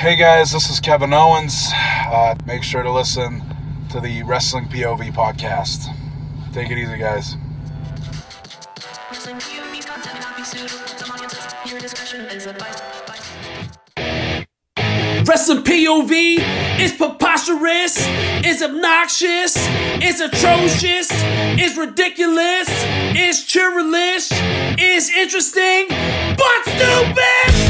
Hey guys, this is Kevin Owens. Uh, make sure to listen to the Wrestling POV podcast. Take it easy, guys. Wrestling POV is preposterous, is obnoxious, is atrocious, is ridiculous, is churlish, is interesting, but stupid!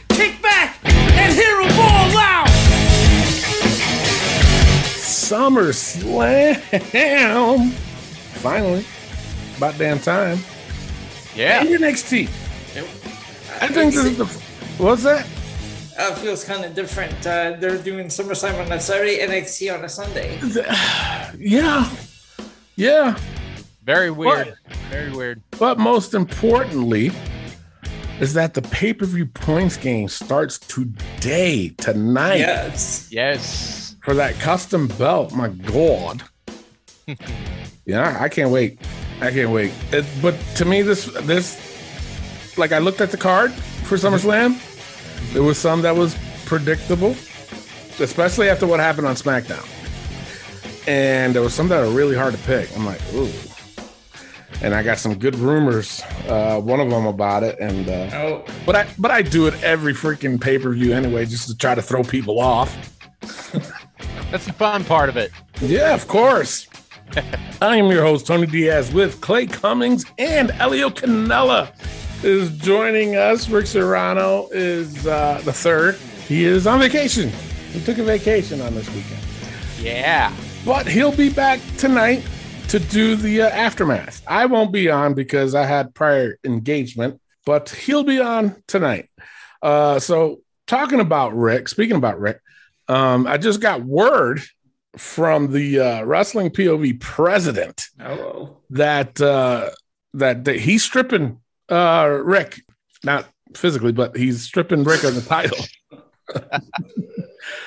kick back, and hear them all out. SummerSlam. Finally. About damn time. Yeah. And NXT. I think this is the. What's that? Uh, feels kind of different. Uh, they're doing SummerSlam on a Saturday, NXT on a Sunday. Yeah. Yeah. Very weird. Very weird. But most importantly, is that the pay per view points game starts today, tonight, Yes. Yes. for that custom belt. My God. yeah, I can't wait. I can't wait. It, but to me, this this like I looked at the card for mm-hmm. SummerSlam. There was some that was predictable, especially after what happened on SmackDown. And there was some that are really hard to pick. I'm like, ooh. And I got some good rumors. Uh, one of them about it, and uh, Oh, but I but I do it every freaking pay per view anyway, just to try to throw people off. That's the fun part of it. Yeah, of course. I am your host, Tony Diaz, with Clay Cummings and Elio Canella is joining us. Rick Serrano is uh, the third. He is on vacation. He took a vacation on this weekend, Yeah. but he'll be back tonight to do the uh, aftermath. I won't be on because I had prior engagement, but he'll be on tonight. Uh, so, talking about Rick, speaking about Rick, um, I just got word from the uh, wrestling POV president oh, that uh, that that he's stripping uh, Rick, not physically, but he's stripping Rick of the title.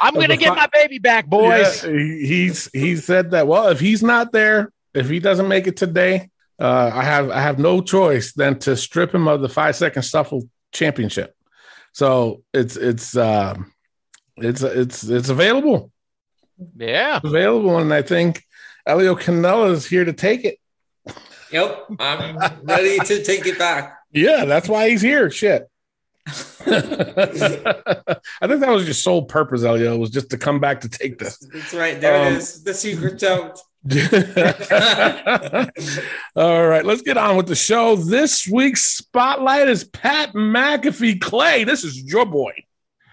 I'm gonna get my baby back, boys. Yeah, he- he's he said that. Well, if he's not there, if he doesn't make it today, uh, I have I have no choice than to strip him of the five second shuffle championship. So it's it's uh, it's it's it's available. Yeah. available, and I think Elio Canella is here to take it. yep. I'm ready to take it back. Yeah, that's why he's here. Shit. I think that was your sole purpose, Elio, was just to come back to take this. That's right. There Um, it is. The secret's out. All right, let's get on with the show. This week's spotlight is Pat McAfee. Clay, this is your boy.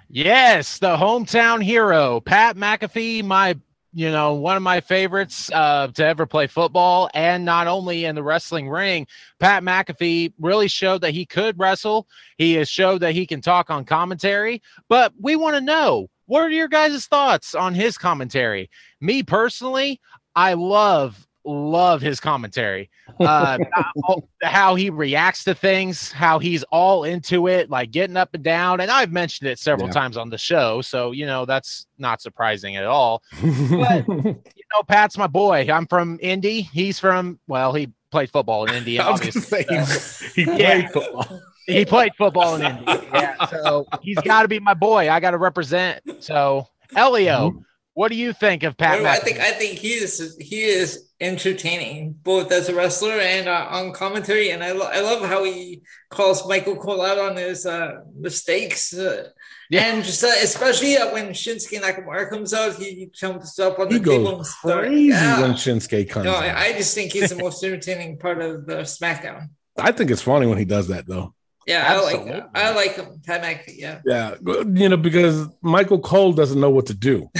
Yes, the hometown hero, Pat McAfee, my you know, one of my favorites uh, to ever play football, and not only in the wrestling ring, Pat McAfee really showed that he could wrestle. He has showed that he can talk on commentary. But we want to know what are your guys' thoughts on his commentary? Me personally, I love love his commentary. Uh how, he reacts to things how he's all into it like getting up and down. And i've mentioned it several Yeah. times on the show so you know that's not surprising at all. But- you know pat's my boy. I'm from indy. He's from well he played football in indy I was going to obviously say he, played Yeah. football. he played football in indy yeah. So he's got to be my boy. I got to represent. So elio what do you think of pat Well, I think I think he is he is entertaining both as a wrestler and uh, on commentary, and I, lo- I love how he calls Michael Cole out on his uh, mistakes. Uh, Yeah. And just uh, especially uh, when Shinsuke Nakamura comes out, he jumps up on He the table goes and starts. crazy Yeah. when Shinsuke comes. No, out. I, I just think he's the most entertaining part of the SmackDown. I think it's funny when he does that, though. Yeah, I like Absolutely. I like him. Pat McAfee, yeah. Yeah, you know, because Michael Cole doesn't know what to do.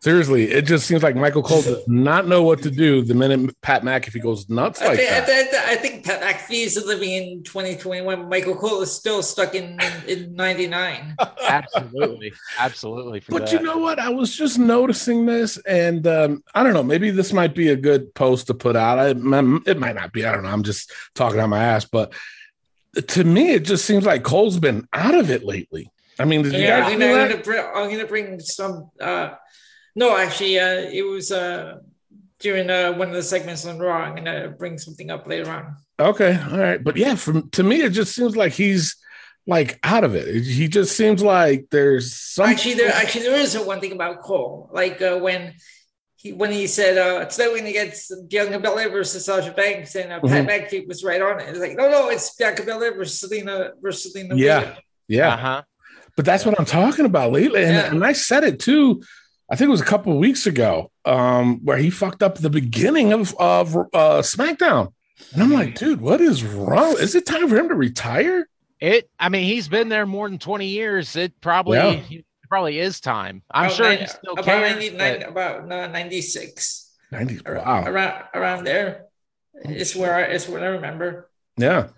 Seriously, it just seems like Michael Cole does not know what to do the minute Pat McAfee goes nuts I like think, I, that. think, I think Pat McAfee is living in 2021. Michael Cole is still stuck in in, in 99. Absolutely, absolutely. But that. you know what? I was just noticing this, and um, I don't know. Maybe this might be a good post to put out. I, it might not be. I don't know. I'm just talking on my ass. But to me, it just seems like Cole's been out of it lately. I mean, did you Yeah, guys I'm gonna, bring, I'm gonna bring some. Uh, no, actually, uh, it was uh, during uh, one of the segments on Raw. I'm gonna bring something up later on. Okay, all right, but yeah, from to me, it just seems like he's like out of it. He just seems like there's some. Actually, there actually there is one thing about Cole, like uh, when he when he said uh, today we're gonna get Bianca Belair versus Sasha Banks, and uh, Pat McAfee was right on it. It's like no, no, it's Bianca Belair versus Selena versus Selena. Yeah. Williams. yeah, Uh huh. But that's what I'm talking about lately. And, Yeah. and I said it too. I think it was a couple of weeks ago, um, where he fucked up the beginning of of uh, SmackDown, and I'm like, dude, what is wrong? Is it time for him to retire? It. I mean, he's been there more than twenty years. It probably Yeah. It probably is time. I'm About sure nine- he still about cares. 99 but- about uh, 96 90, wow, around around there. It's where I, it's what I remember. yeah.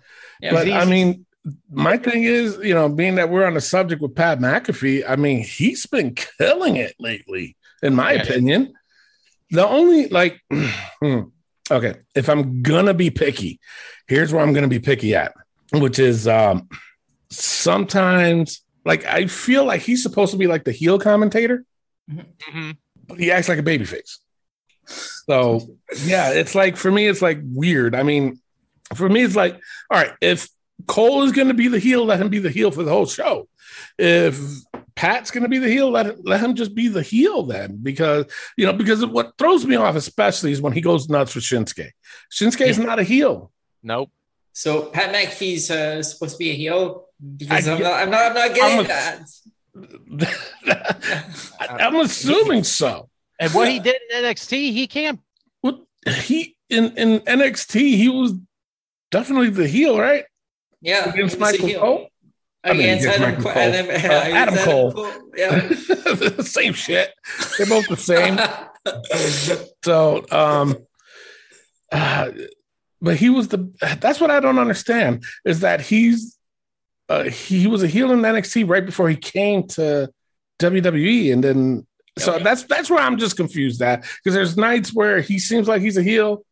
Yeah, but I mean, my thing is, you know, being that we're on the subject with Pat McAfee, I mean, he's been killing it lately, in my Yeah. opinion. The only like, hmm, okay, if I'm gonna be picky, here's where I'm gonna be picky at, which is um sometimes like I feel like he's supposed to be like the heel commentator, Mhm. but he acts like a babyface. So yeah, it's like for me, it's like weird. I mean, for me, it's like, all right, if Cole is going to be the heel, let him be the heel for the whole show. If Pat's going to be the heel, let him, let him just be the heel then, because you know, because what throws me off especially is when he goes nuts with Shinsuke. Shinsuke is not a heel. Nope. So Pat McAfee's uh, supposed to be a heel because I I'm not, I'm not I'm not getting I'm a- that. I'm assuming so. And what he did in NXT, he can't. What he in in NXT, he was definitely the heel, right? Yeah, Against he was a Michael. Cole. I mean, Against against Adam, Cole. Cole. Adam, Uh, Adam against Cole. Yeah. same shit. They're both the same. So, um, uh, but he was the. That's what I don't understand is that he's uh, he was a heel in NXT right before he came to WWE, and then so Okay. that's that's where I'm just confused at because there's nights where he seems like he's a heel,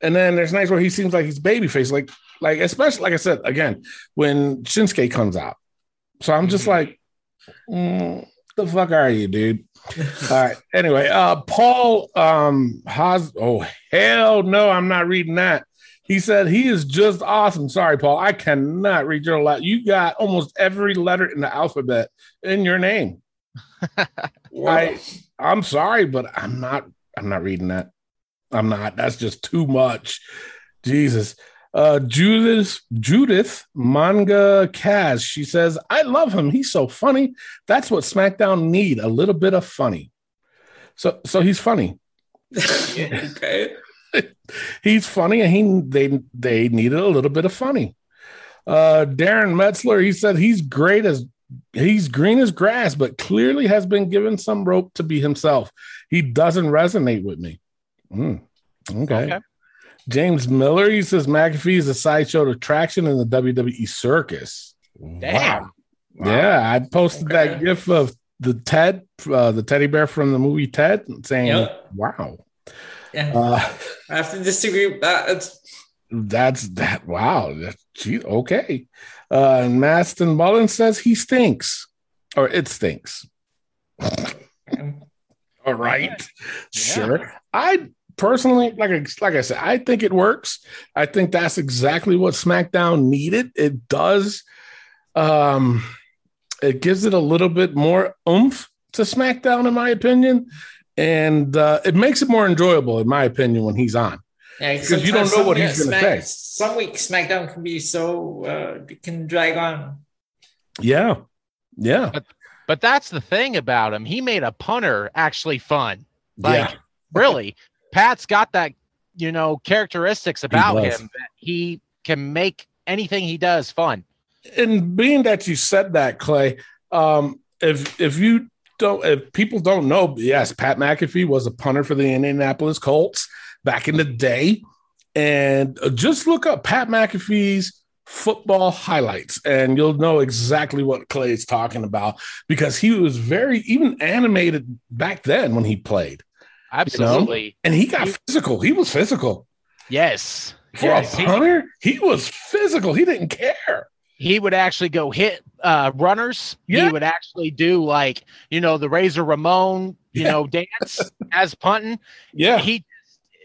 and then there's nights where he seems like he's babyface, like like especially like I said again when Shinsuke comes out. So I'm just Mhm. like, mm, the fuck are you, dude? All right. Anyway, uh, Paul um Haas. Oh hell no, I'm not reading that. He said he is just awesome. Sorry, Paul, I cannot read your letter. You got almost every letter in the alphabet in your name. I, I'm sorry, but I'm not. I'm not reading that. I'm not. That's just too much. Jesus. Uh, Judith, Judith Manga Kaz. She says, "I love him. He's so funny. That's what SmackDown need. A little bit of funny. So, so he's funny. okay. He's funny, and he they they needed a little bit of funny. Uh, Darren Metzler. He said he's great as he's green as grass, but clearly has been given some rope to be himself. He doesn't resonate with me. Hmm. okay. Okay. James Miller, he says McAfee is a sideshow attraction in the WWE circus. Damn. Wow. Yeah, I posted that gif of the Ted, uh, the teddy bear from the movie Ted, saying, Yep. wow. Yeah. Uh, I have to disagree with that. It's, that's that. Wow. Gee, okay. Uh, Maston Mullen says he stinks or it stinks. All right. Sure. I personally, like like I said, I think it works. I think that's exactly what SmackDown needed. It does. Um, it gives it a little bit more oomph to SmackDown, in my opinion, and uh, it makes it more enjoyable, in my opinion, when he's on. yeah, Because you don't know what he's gonna say. Some weeks SmackDown can be so uh, can drag on. Yeah, yeah, But that's the thing about him. He made a punter actually fun. Like, yeah. really, Pat's got that, you know, characteristics about does. him that he can make anything he does fun. and being that you said that, Clay, um, if if you don't, if people don't know, yes, Pat McAfee was a punter for the Indianapolis Colts back in the day. And just look up Pat McAfee's football highlights and you'll know exactly what Clay's talking about because he was very even animated back then when he played. Absolutely. You know? And he got physical. He was physical. Yes. For yes. a punter, he was physical. He didn't care. He would actually go hit uh, runners. Yeah. He would actually do like, you know, the Razor Ramon, you Yeah. know, dance as punting. Yeah. He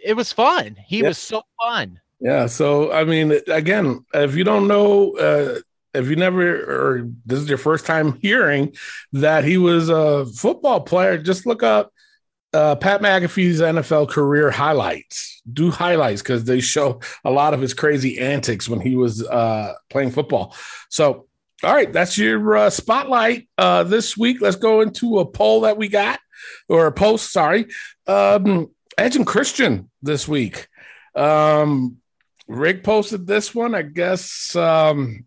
it was fun. He Yeah. was so fun. Yeah. So I mean, again, if you don't know, uh, if you never or this is your first time hearing that he was a football player, just look up uh, Pat McAfee's NFL career highlights. Do highlights because they show a lot of his crazy antics when he was uh, playing football. So, all right, that's your uh, spotlight uh, this week. Let's go into a poll that we got or a post. Sorry, um, Edge and Christian this week. Um, Rick posted this one, I guess, um,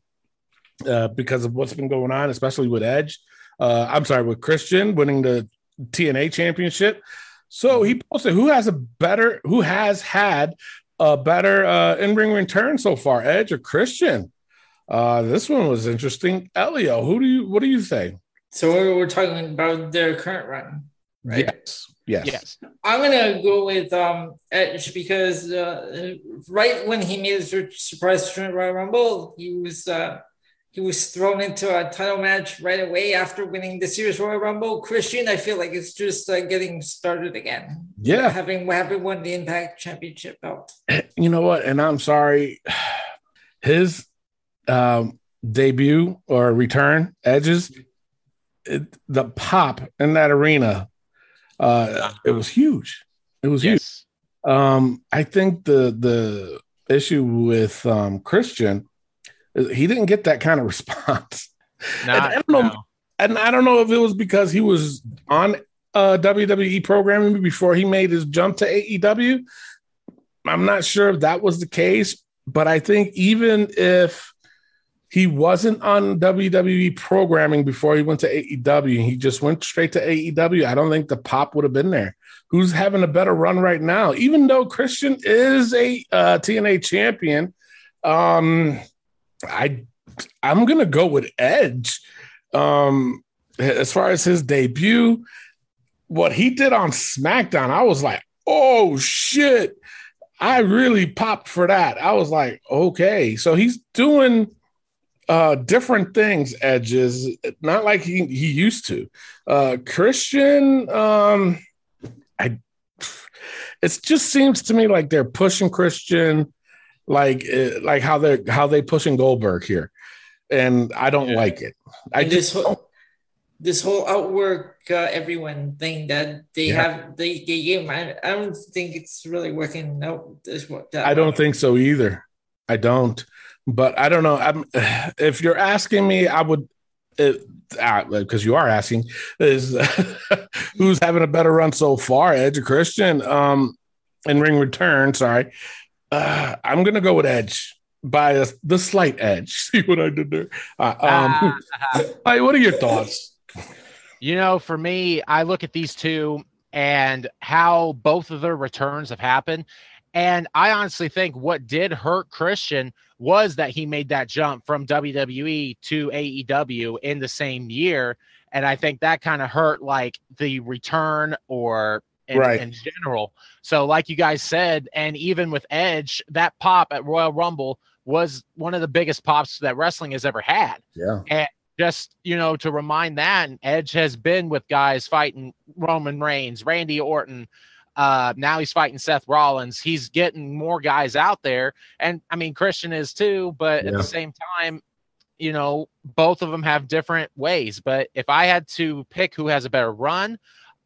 uh, because of what's been going on, especially with Edge. Uh, I'm sorry, with Christian winning the TNA championship. So he posted who has a better, who has had a better uh, in ring return so far, Edge or Christian? Uh, this one was interesting. Elio, who do you, what do you say? So we're, we're talking about their current run, right? Yes. Yes. Yes. I'm gonna go with um Edge because uh, right when he made his surprise return at Royal Rumble, he was uh, he was thrown into a title match right away after winning this year's Royal Rumble. Christian, I feel like it's just uh, getting started again. Yeah. having having won the Impact Championship belt. you know what? And I'm sorry, his um, debut or return, Edges, it, the pop in that arena, uh, it was huge. It was huge. Um, I think the the issue with um, Christian, is he didn't get that kind of response. Not, I don't know. no. And I don't know if it was because he was on uh, WWE programming before he made his jump to AEW. I'm not sure if that was the case, but I think even if he wasn't on WWE programming before he went to AEW and he just went straight to AEW, I don't think the pop would have been there. Who's having a better run right now? Even though Christian is a uh, TNA champion, um, I I'm gonna go with Edge. Um, as far as his debut, what he did on SmackDown, I was like, oh shit. I really popped for that. I was like, okay. So he's doing uh different things, edges, not like he, he used to. Uh Christian, um, I it just seems to me like they're pushing Christian like uh, like how they're how they pushing Goldberg here. And I don't Yeah. like it. I And just this whole this whole outwork uh, everyone thing that they Yeah. have they, they gave him, I, I don't think it's really working out this what that I don't think so either. I don't. But I don't know. I'm, if you're asking me, I would, because you are asking, is who's having a better run so far, Edge Christian? Um, in ring return, sorry. Uh, I'm gonna go with Edge by a, the slight edge. See what I did there? Uh, um, hey, what are your thoughts? You know, for me, I look at these two and how both of their returns have happened. And I honestly think what did hurt Christian was that he made that jump from WWE to AEW in the same year. And I think that kind of hurt like the return or in, Right. in general. So, like you guys said, and even with Edge, that pop at Royal Rumble was one of the biggest pops that wrestling has ever had. Yeah, And just you know to remind that and edge has been with guys fighting roman reigns randy orton uh now he's fighting seth rollins. He's getting more guys out there. And i mean christian is too but at the same time you know both of them have different ways. But if i had to pick who has a better run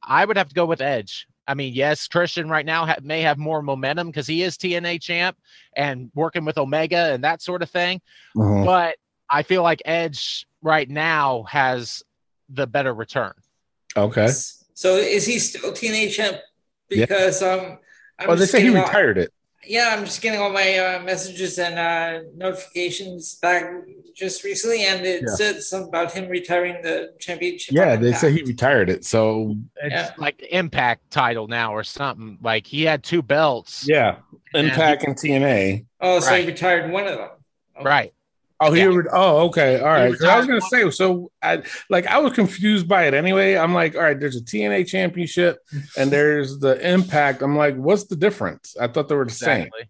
i would have to go with edge i mean yes christian right now ha- may have more momentum because he is tna champ and working with omega and that sort of thing Mhm. but I feel like Edge right now has the better return. okay. So is he still TNA champ? Yeah. Because um, I'm Well, they say he getting a retired it. Yeah, I'm just getting all my uh, messages and uh, notifications back just recently, and it Yeah. said something about him retiring the championship. Yeah, they say he retired it. So It's Yeah. like the impact title now or something. Like he had two belts. yeah, And- Impact and TNA. Oh, so Right. he retired one of them. Right. Oh, he. Yeah. re- Oh, okay. All right. I was gonna say. So, I like I was confused by it anyway. I'm like, all right. There's a TNA championship and there's the Impact. I'm like, what's the difference? I thought they were the same. Exactly.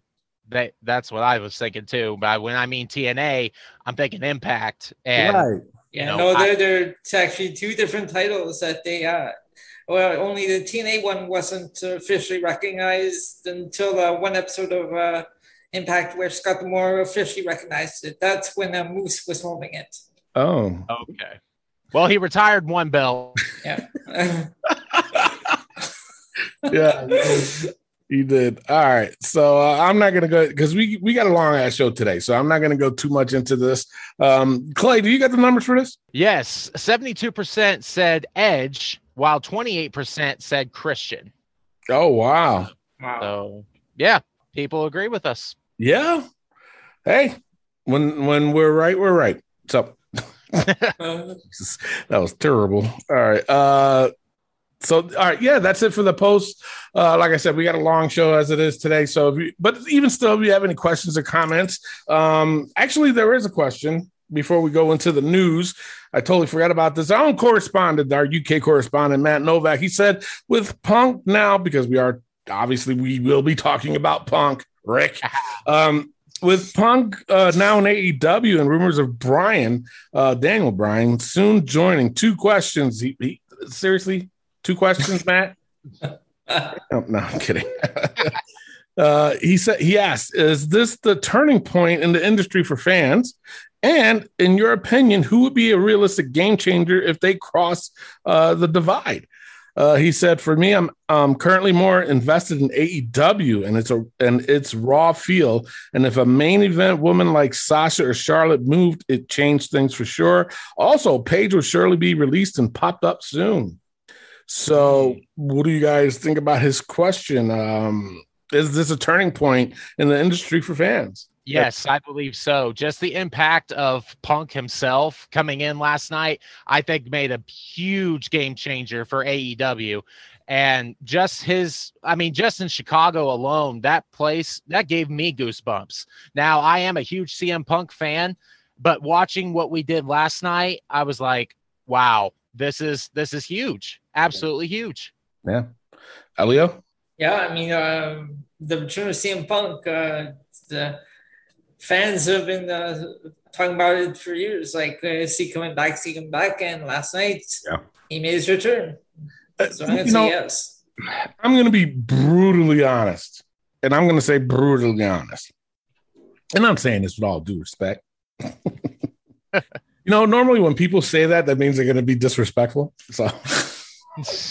That that's what I was thinking too. But when I mean TNA, I'm thinking Impact. And right. Yeah, You no, know, I- they're, they're it's actually two different titles that they uh well only the TNA one wasn't officially recognized until uh, one episode of uh Impact where Scott D'Amore officially recognized it. That's when uh, Moose was holding it. Oh. okay. Well, he retired one belt. Yeah. Yeah. You did. All right. So uh, I'm not gonna go because we we got a long ass show today. So I'm not gonna go too much into this. Um, Clay, do you got the numbers for this? Yes, 72% said Edge, while 28% said Christian. Oh wow. wow. So yeah, people agree with us. Yeah. Hey, when when we're right, we're right. So that was terrible. All right. Uh so all right, yeah, that's it for the post. Uh like I said, we got a long show as it is today. So if you but even still, if you have any questions or comments, um actually there is a question before we go into the news. I totally forgot about this. Our own correspondent, our UK correspondent, Matt Novak, he said with Punk now, because we are obviously we will be talking about Punk, Rick. Um, with Punk uh, now in AEW and rumors of Bryan, uh, Daniel Bryan, soon joining. Two questions. He, he, seriously, two questions, Matt? Oh, no, I'm kidding. uh, he said he asked, "Is this the turning point in the industry for fans?" And in your opinion, who would be a realistic game changer if they cross uh, the divide? Uh, he said, "For me, I'm um, currently more invested in AEW and it's a and its raw feel. And if a main event woman like Sasha or Charlotte moved, it changed things for sure. Also, Paige will surely be released and popped up soon. So, what do you guys think about his question? Um, is this a turning point in the industry for fans? Yes, I believe so. Just the impact of Punk himself coming in last night, I think made a huge game changer for AEW. And just his, I mean, just in Chicago alone, that place that gave me goosebumps. Now, I am a huge CM Punk fan, but watching what we did last night, I was like, wow, this is this is huge. Absolutely huge. Yeah, Elio. Yeah, I mean, um, the return of CM Punk, uh, the fans have been uh, talking about it for years. Like, uh, is he coming back? Is he coming back? And last night, Yeah. he made his return. Uh, So I'm going to say know, yes. I'm going to be brutally honest, and I'm going to say brutally honest. And I'm saying this with all due respect. you know, normally when people say that, that means they're going to be disrespectful. So,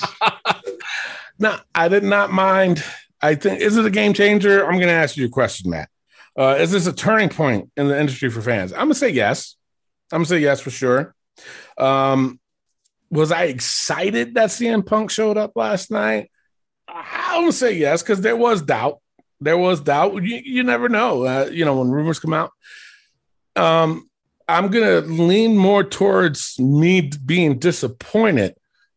no, I did not mind. I think is it a game changer? I'm going to ask you a question, Matt. Uh, is this a turning point in the industry for fans? I'm going to say yes. I'm going to say yes for sure. Um, was I excited that CM Punk showed up last night? I don't say yes because there was doubt. There was doubt. You, you never know. Uh, you know when rumors come out. Um, I'm gonna lean more towards me being disappointed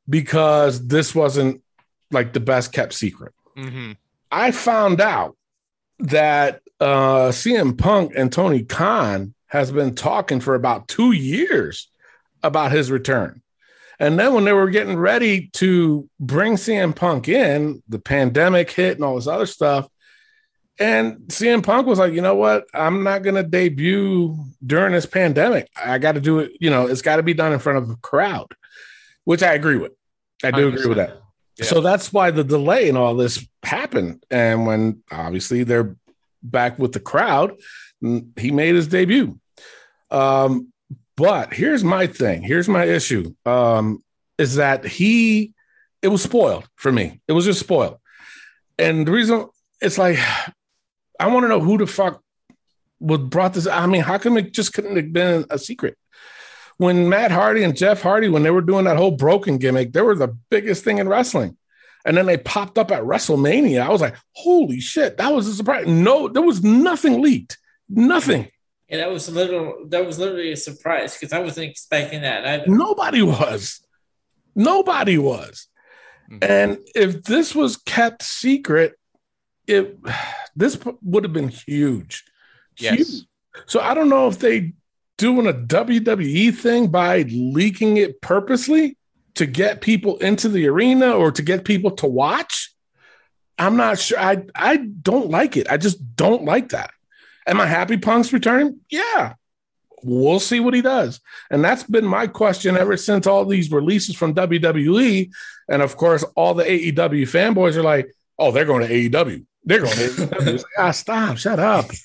because this wasn't like the best kept secret. Mhm. I found out that uh, CM Punk and Tony Khan has been talking for about two years about his return. And then when they were getting ready to bring CM Punk in, the pandemic hit and all this other stuff. And CM Punk was like, you know what? I'm not going to debut during this pandemic. I got to do it. You know, it's got to be done in front of a crowd, which I agree with. I do agree with that. Yeah. So that's why the delay and all this happened. And when obviously they're back with the crowd, he made his debut. Um, but here's my thing. Here's my issue. Um, is that he it was spoiled for me. It was just spoiled. And the reason it's like I want to know who the fuck would brought this. I mean, how come it just couldn't have been a secret? When Matt Hardy and Jeff Hardy, when they were doing that whole broken gimmick, they were the biggest thing in wrestling. And then they popped up at WrestleMania. I was like, holy shit, that was a surprise. No, there was nothing leaked. Nothing. Yeah, that was a little. That was literally a surprise because I wasn't expecting that. I, Nobody was. Nobody was. Mhm. And if this was kept secret, it this would have been huge. Yes. Huge. So I don't know if they doing a WWE thing by leaking it purposely to get people into the arena or to get people to watch. I'm not sure. I I don't like it. I just don't like that. Am I happy Punk's returning? Yeah. We'll see what he does. And that's been my question ever since all these releases from WWE. And of course, all the AEW fanboys are like, oh, they're going to AEW. They're going to AEW. Like, ah, stop, shut up.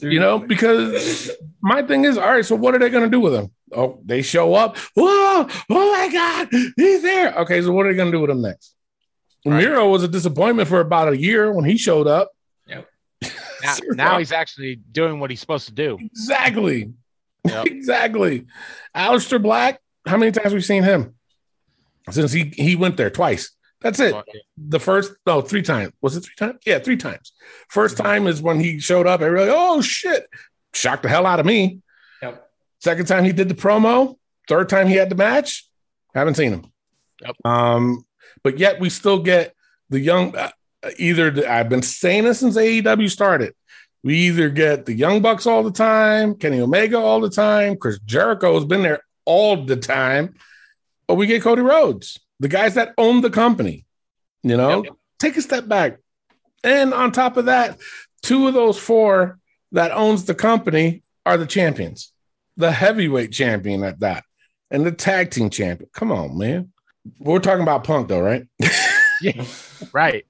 You know, because my thing is, all right, so what are they going to do with him? Oh, they show up. Whoa, oh my God, he's there. Okay, so what are they going to do with him next? Right. Miro was a disappointment for about a year when he showed up. Now, now he's actually doing what he's supposed to do. Exactly. Yep. exactly. Aleister Black, how many times we've we seen him? Since he he went there twice. That's it. The first, no, three times. Was it three times? Yeah, three times. 1st mm-hmm. time is when he showed up. Everybody, oh shit, shocked the hell out of me. Second time he did the promo. Third time he had the match. Haven't seen him. Yep. Um, but yet we still get the young. Uh, either the, I've been saying this since AEW started. We either get the Young Bucks all the time, Kenny Omega all the time, Chris Jericho has been there all the time, or we get Cody Rhodes, the guys that own the company. You know, Yep. take a step back. And on top of that, two of those four that owns the company are the champions, the heavyweight champion at that, and the tag team champion. Come on, man. We're talking about Punk, though, right? Yeah, right.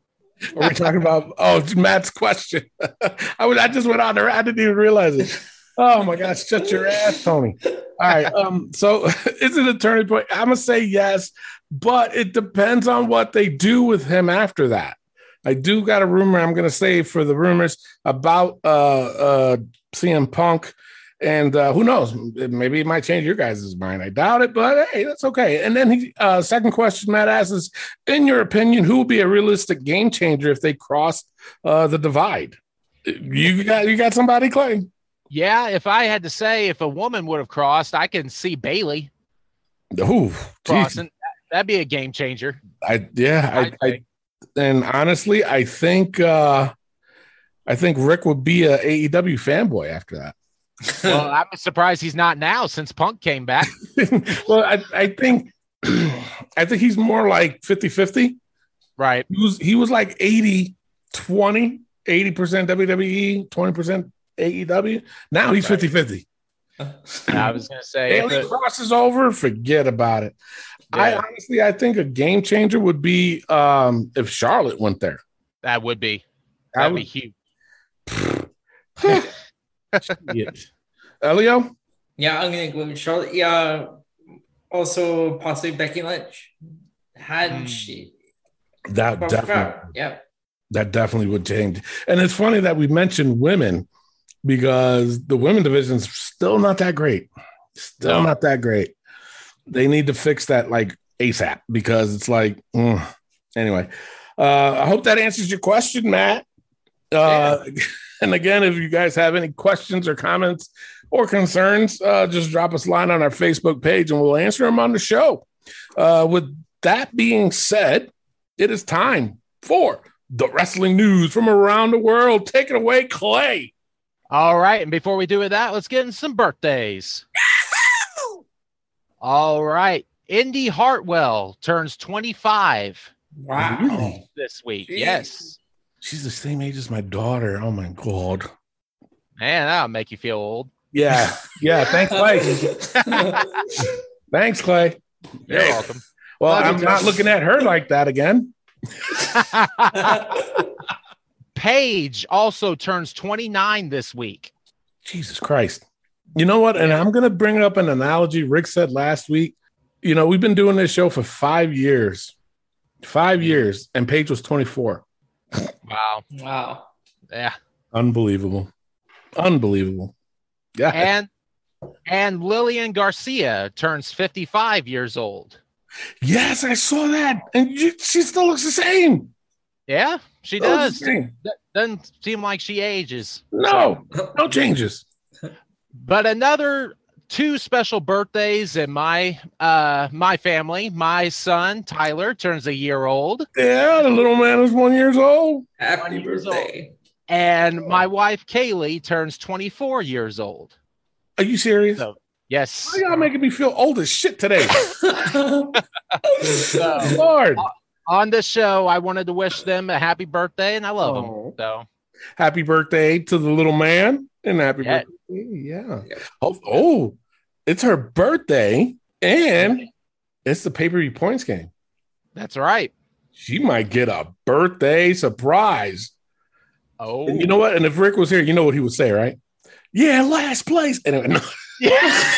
We're we talking about? Oh, Matt's question. I was. I just went on there. I didn't even realize it. Oh my gosh! Shut your ass, Tony. All right. Um. So, is it a turning point? I'm gonna say yes, but it depends on what they do with him after that. I do got a rumor. I'm gonna say for the rumors about uh uh CM Punk. And uh, who knows? Maybe it might change your guys' mind. I doubt it, but hey, that's okay. And then he, uh, second question Matt asks is, in your opinion, who would be a realistic game changer if they crossed uh, the divide? You got you got somebody, Clay? Yeah, if I had to say, if a woman would have crossed, I can see Bayley Ooh, crossing. That'd be a game changer. I yeah, I, I and honestly, I think uh I think Rick would be a AEW fanboy after that. Well, I'm surprised he's not now since Punk came back. well, I, I think I think he's more like 50-50. Right. He was he was like 80 20, 80% WWE, 20% AEW. Now he's 50-50. I was gonna say, if Bayley it- crosses over, forget about it. I honestly, I think a game changer would be um, if Charlotte went there. that would be that'd would- be huge. Shit. Elio, Yeah, I'm gonna go with Charlotte. Yeah, also possibly Becky Lynch. Had Hmm. she? that definitely, crap. Yeah. that definitely would change. And it's funny that we mentioned women because the women division's still not that great. Still No. not that great. They need to fix that like ASAP because it's like mm. anyway. Uh, I hope that answers your question, Matt. Uh, and again, if you guys have any questions or comments or concerns, uh, just drop us a line on our Facebook page and we'll answer them on the show. Uh, with that being said, it is time for the wrestling news from around the world. Take it away, Clay. All right, and before we do with that, let's get in some birthdays. All right, Indi Hartwell turns 25 Wow. This week. Jeez. Yes, She's the same age as my daughter. Oh my god. man, that'll make you feel old. Yeah, yeah. Thanks, Clay. Thanks, Clay. You're Hey. welcome. Well, Love I'm not looking at her like that again. Paige also turns 29 this week. Jesus Christ. You know what? And I'm going to bring up an analogy Rick said last week. You know, we've been doing this show for five years, five mm. years, and Paige was 24. Wow. wow. Yeah. Unbelievable. Unbelievable. Yeah. And and Lillian Garcia turns 55 years old. Yes, I saw that, and you, she still looks the same. Yeah, she Still does. the same. That doesn't seem like she ages. No, no changes. But another two special birthdays in my uh my family. My son Tyler turns a year old, Yeah, the little man is one years old. Happy years old. birthday. and my wife Kaylee turns 24 years old. Are you serious? So- Yes. Why y'all making me feel old as shit today? So, Lord. on this show, I wanted to wish them a happy birthday, and I love Oh. them. So Happy birthday to the little man. And happy Yeah. birthday. Yeah. Yeah. Oh, oh, it's her birthday and it's the pay per view points game. that's right. She might get a birthday surprise. Oh, And you know what? And if Rick was here, you know what he would say, right? Yeah, last place. And no, yeah.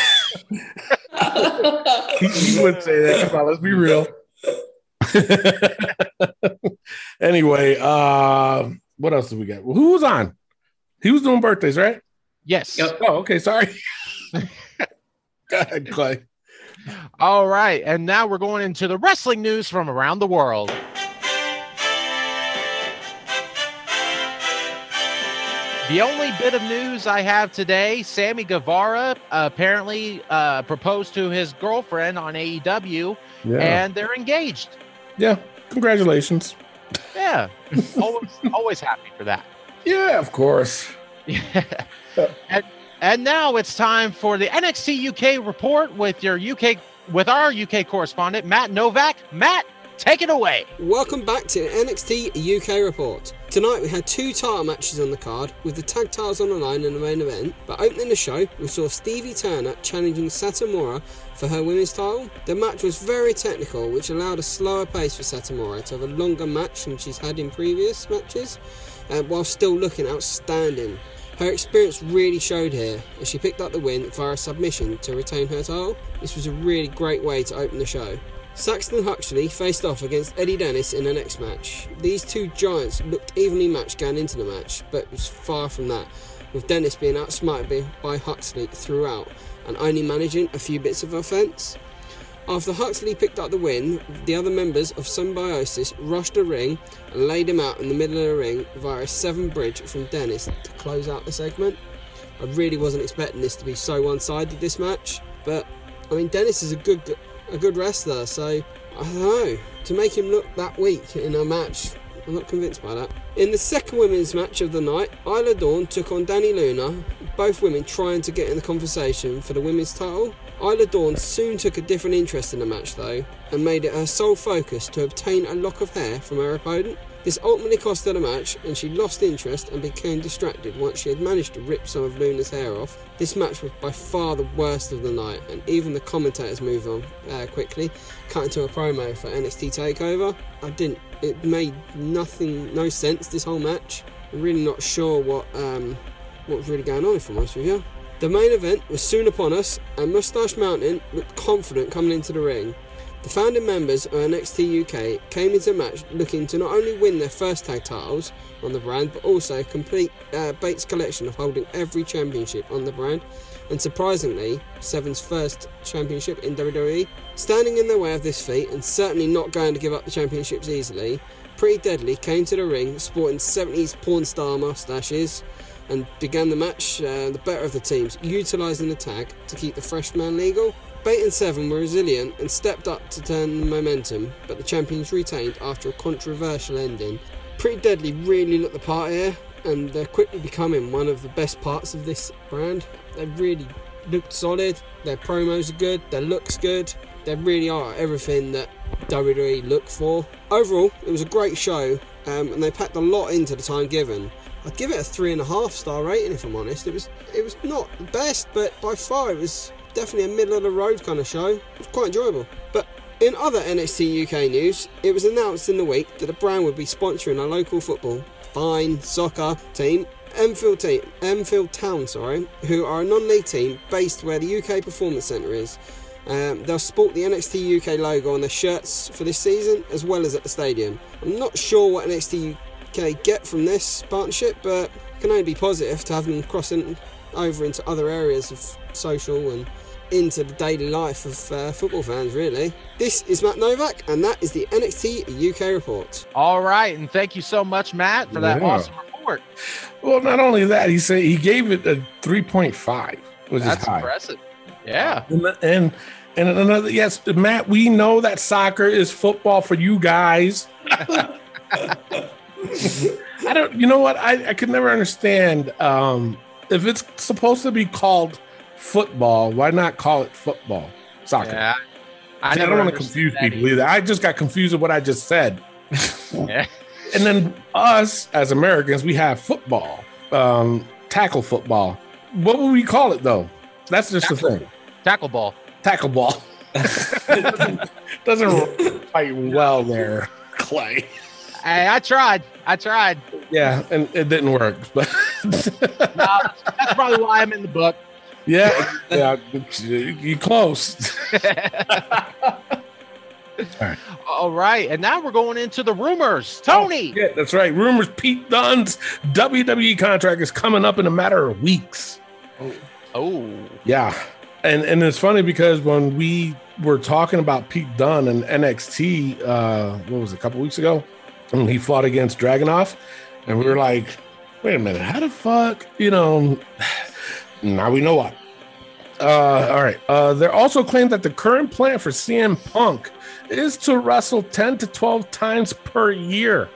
he, he wouldn't say that. Come on, let's be real. anyway, uh, what else do we got? Who was on? He was doing birthdays, right? yes. Yep. Oh, okay. Sorry. Go ahead, Clay. All right, and now we're going into the wrestling news from around the world. The only bit of news I have today Sammy Guevara apparently uh, proposed to his girlfriend on AEW, Yeah. and they're engaged. yeah. Congratulations. Yeah, always, always happy for that. Yeah, of course. and, and now it's time for the NXT UK report with your UK with our UK correspondent Matt Novak. Matt, take it away. Welcome back to NXT UK Report. Tonight we had two title matches on the card, with the tag titles on the line in the main event. But opening the show, we saw Stevie Turner challenging Satomura for her women's title. The match was very technical, which allowed a slower pace for Satomura to have a longer match than she's had in previous matches, uh, while still looking outstanding. Her experience really showed here as she picked up the win via submission to retain her title. This was a really great way to open the show. Saxon Huxley faced off against Eddie Dennis in the next match. These two giants looked evenly matched going into the match, but it was far from that, with Dennis being outsmarted by Huxley throughout and only managing a few bits of offence. After Huxley picked up the win, the other members of Symbiosis rushed the ring and laid him out in the middle of the ring via a Severn Bridge from Dennis to close out the segment. I really wasn't expecting this to be so one-sided this match, but I mean Dennis is a good a good wrestler, so I don't know to make him look that weak in a match. I'm not convinced by that. In the second women's match of the night, Isla Dawn took on Dani Luna, both women trying to get in the conversation for the women's title. Isla Dawn soon took a different interest in the match though, and made it her sole focus to obtain a lock of hair from her opponent. This ultimately cost her the match, and she lost interest and became distracted once she had managed to rip some of Luna's hair off. This match was by far the worst of the night, and even the commentators moved on uh, quickly, cutting to a promo for NXT Takeover. I didn't. It made nothing, no sense. This whole match. I'm really not sure what um, what was really going on. If I'm honest with you. The main event was soon upon us, and Mustache Mountain looked confident coming into the ring. The founding members of NXT UK came into the match looking to not only win their first tag titles on the brand, but also complete uh, Bate's collection of holding every championship on the brand, and surprisingly, Seven's first championship in WWE. Standing in the way of this feat, and certainly not going to give up the championships easily, Pretty Deadly came to the ring sporting 70s porn star mustaches and began the match uh, the better of the teams, utilising the tag to keep the freshman legal. Bate and Seven were resilient and stepped up to turn the momentum, but the champions retained after a controversial ending. Pretty Deadly really looked the part here, and they're quickly becoming one of the best parts of this brand. They really looked solid, their promos are good, their looks good, they really are everything that WWE look for. Overall, it was a great show, um, and they packed a lot into the time given. I'd give it a three and a half star rating if I'm honest. It was it was not the best, but by far it was definitely a middle of the road kind of show. It was quite enjoyable. But in other NXT UK news, it was announced in the week that the brand would be sponsoring a local football, fine soccer team, Enfield team, Enfield Town, sorry, who are a non-league team based where the UK Performance Centre is. Um, they'll sport the NXT UK logo on their shirts for this season, as well as at the stadium. I'm not sure what NXT UK get from this partnership, but can only be positive to have them crossing over into other areas of social and into the daily life of uh, football fans, really. This is Matt Novak, and that is the NXT UK report. All right, and thank you so much, Matt, for that Yeah. awesome report. Well, not only that, he said he gave it a 3.5, which That's is high. impressive. Yeah. And and and another yes, Matt, we know that soccer is football for you guys. I don't you know what? I, I could never understand um if it's supposed to be called football, why not call it football? Soccer. Yeah. I, never don't want to confuse people either. I just got confused with what I just said. Yeah. And then us as Americans, we have football, um, tackle football. What would we call it though? That's just the thing. Tackle ball. Tackle ball. doesn't, doesn't fight well there, Clay. Hey, I tried. I tried. Yeah, and it didn't work. But No, that's, that's probably why I'm in the book. yeah, yeah, you close. All right, and now we're going into the rumors. Tony. Yeah, that's right. Rumors Pete Dunne's WWE contract is coming up in a matter of weeks. Oh. Yeah. And and it's funny because when we were talking about Pete Dunne and NXT, uh, what was it, a couple weeks ago? And he fought against Dragunov, and we were like, wait a minute, how the fuck, you know, now we know why. Uh, all right. Uh, they're also claimed that the current plan for CM Punk is to wrestle 10 to 12 times per year,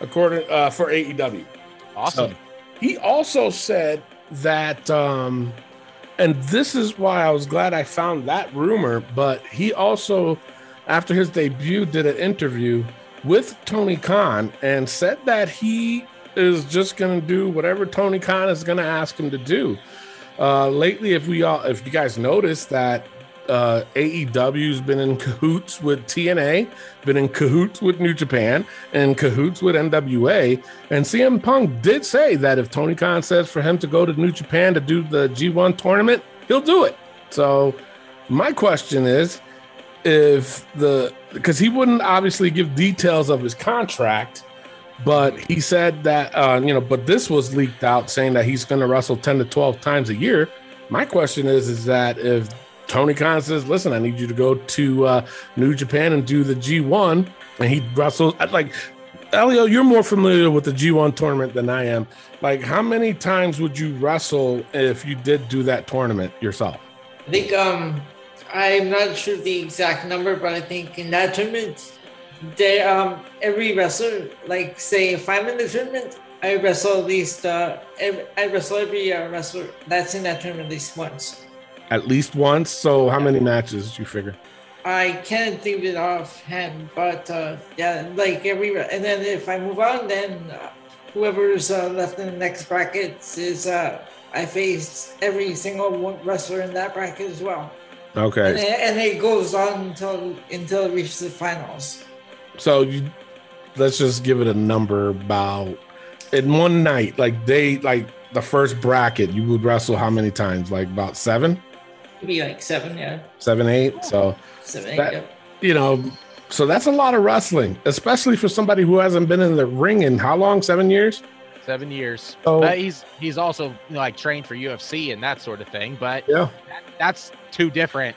according uh, for AEW. Awesome. So, he also said that, um, and this is why I was glad I found that rumor, but he also, after his debut, did an interview with Tony Khan and said that he is just going to do whatever Tony Khan is going to ask him to do. Uh, lately, if we all, if you guys notice that uh, AEW's been in cahoots with TNA, been in cahoots with New Japan, and cahoots with NWA. And CM Punk did say that if Tony Khan says for him to go to New Japan to do the G1 tournament, he'll do it. So, my question is if the because he wouldn't obviously give details of his contract, but he said that uh, you know, but this was leaked out saying that he's going to wrestle 10 to 12 times a year. My question is, is that if Tony Khan says, "Listen, I need you to go to uh, New Japan and do the G1," and he wrestles like Elio, you're more familiar with the G1 tournament than I am. Like, how many times would you wrestle if you did do that tournament yourself? I think um I'm not sure the exact number, but I think in that tournament, they um every wrestler, like say if I'm in the tournament, I wrestle at least uh every, I wrestle every uh, wrestler that's in that tournament at least once. At least once. So, how many matches do you figure? I can't think of it offhand, but uh, yeah, like every and then if I move on, then uh, whoever's uh, left in the next brackets is uh, I face every single wrestler in that bracket as well, Okay. it- and it goes on until until it reaches the finals. So, you let's just give it a number about in one night, like they like the first bracket, you would wrestle how many times? Like about seven, Could be like seven, yeah, seven, eight. So, seven, eight. That- yeah. you know, so that's a lot of wrestling, especially for somebody who hasn't been in the ring in how long? Seven years? Seven years. But he's he's also you know, like trained for UFC and that sort of thing. But Yeah. that, that's two different,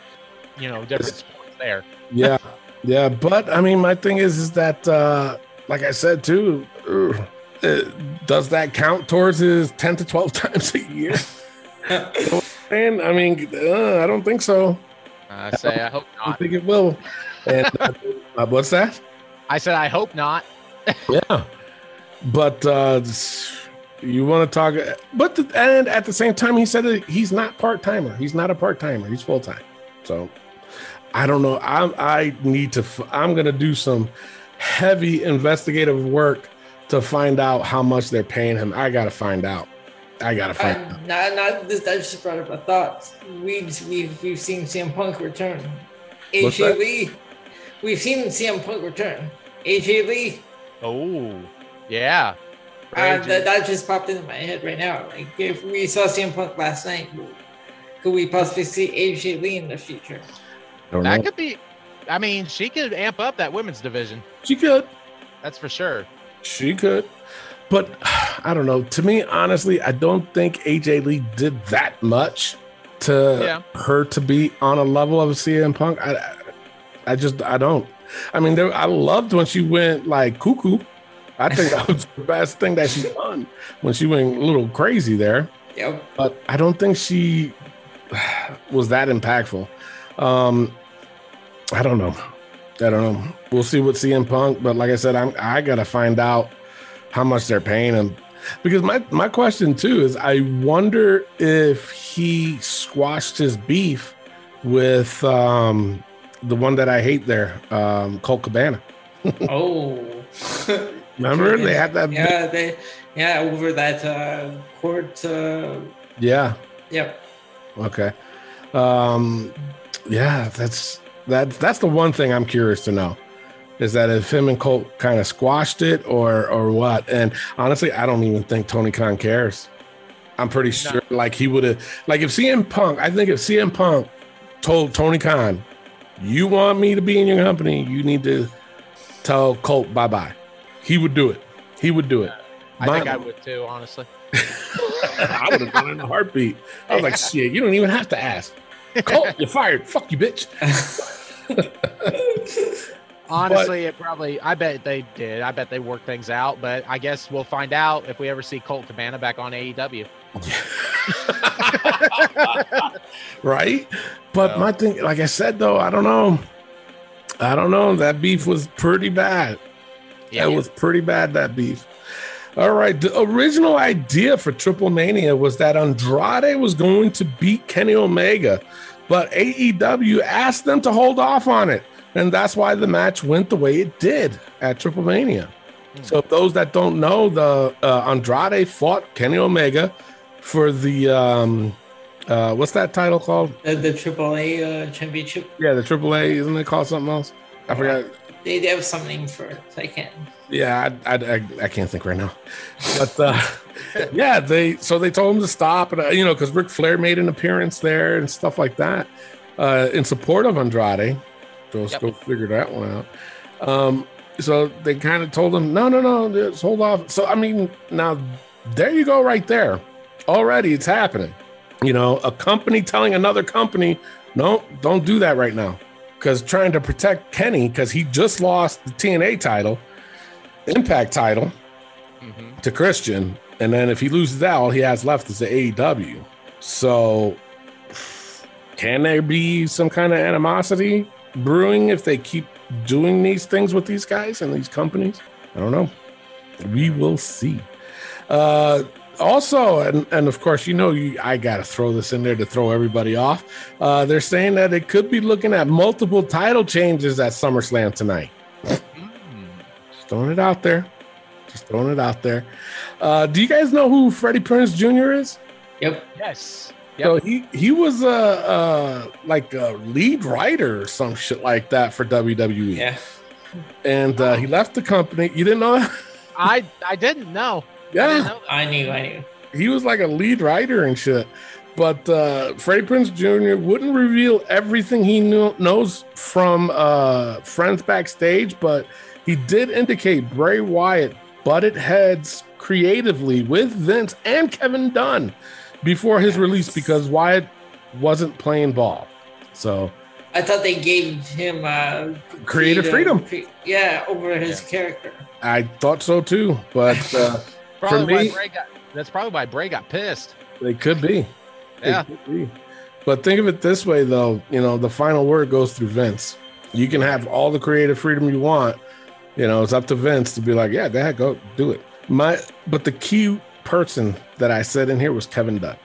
you know, different sports there. Yeah. Yeah. But I mean, my thing is, is that, uh, like I said too, uh, uh, does that count towards his 10 to 12 times a year? and I mean, uh, I don't think so. I say I hope I not. think it will. And uh, uh, what's that? I said I hope not. Yeah. But uh, you want to talk, but the, and at the same time, he said that he's not part timer. He's not a part timer. He's full time. So I don't know. I I need to. I'm gonna do some heavy investigative work to find out how much they're paying him. I gotta find out. I gotta find out. Not, not this. I just brought up a thought. We've we've we've seen CM Punk return. What's? AJ Lee. We've seen CM Punk return. AJ Lee. Oh, yeah. Uh, that, that just popped into my head right now. Like if we saw CM Punk last night, could we possibly see AJ Lee in the future? I that know. could be. I mean, she could amp up that women's division. She could. That's for sure. She could. But I don't know. To me, honestly, I don't think AJ Lee did that much to Yeah. her to be on a level of CM Punk. I, I just I don't. I mean, there, I loved when she went like cuckoo. I think that was the best thing that she done when she went a little crazy there. Yep. But I don't think she was that impactful. Um, I don't know. I don't know. We'll see what CM Punk. But like I said, I'm I gotta find out how much they're paying him because my my question too is I wonder if he squashed his beef with um the one that I hate there, um Colt Cabana. Oh. Remember they had that Yeah, they yeah over that uh, court. Uh, yeah. yep. Okay. Um yeah, that's that's that's the one thing I'm curious to know. Is that if him and Colt kind of squashed it or or what? And honestly, I don't even think Tony Khan cares. I'm pretty sure like he would have like if CM Punk, I think if CM Punk told Tony Khan, you want me to be in your company, you need to tell Colt bye-bye. He would do it. He would do it. I My- think I would too, honestly. I would have done it in a heartbeat. I was like, shit, you don't even have to ask. Colt, you're fired. Fuck you, bitch. Honestly, it probably. I bet they did. I bet they worked things out. But I guess we'll find out if we ever see Colt Cabana back on AEW. right? But my thing, like I said, though, I don't know. I don't know. That beef was pretty bad. Yeah, It was pretty bad, that beef. All right. The original idea for Triple Mania was that Andrade was going to beat Kenny Omega, but AEW asked them to hold off on it. And that's why the match went the way it did at Triple Mania. So, those that don't know, the uh, Andrade fought Kenny Omega for the um, uh, what's that title called? The, the AAA uh, championship. Yeah, the AAA. Isn't it called something else? I forgot. They, they have something for it. I can't. Yeah, I, I, I, I can't think right now. But uh, yeah, they so they told him to stop, and uh, you know, because Ric Flair made an appearance there and stuff like that uh, in support of Andrade. So let's Yep. go figure that one out. Um, so they kind of told him, no, no, no, just hold off. So I mean, now there you go, right there. Already, it's happening. You know, a company telling another company, no, don't do that right now, because trying to protect Kenny because he just lost the TNA title. Impact title Mhm. to Christian, and then if he loses that, all he has left is the AEW. So, can there be some kind of animosity brewing if they keep doing these things with these guys and these companies? I don't know. We will see. Uh, also, and, and of course, you know, you, I got to throw this in there to throw everybody off. Uh, they're saying that it could be looking at multiple title changes at SummerSlam tonight. Mm. Just throwing it out there. Just throwing it out there. Uh, do you guys know who Freddie Prinze Jr. is? Yep. Yes. So he he was a uh, like a lead writer or some shit like that for WWE, Yeah. and uh, he left the company. You didn't know that? I I didn't know. I Yeah, that. I knew. I knew. he was like a lead writer and shit. But uh, Freddie Prinze Jr. wouldn't reveal everything he knew, knows from uh, friends backstage, but he did indicate Bray Wyatt butted heads creatively with Vince and Kevin Dunn before his release because Wyatt wasn't playing ball. So I thought they gave him uh, Creative freedom. cre- yeah, over his character. I thought so too, but uh, Probably me- why Bray got. That's probably why Bray got pissed. they could be. Yeah. could be. But think of it this way, though. You know, the final word goes through Vince. You can have all the creative freedom you want. You know, it's up to Vince to be like, yeah, go ahead, go do it. My, but the key person that I said in here was Kevin Dunn.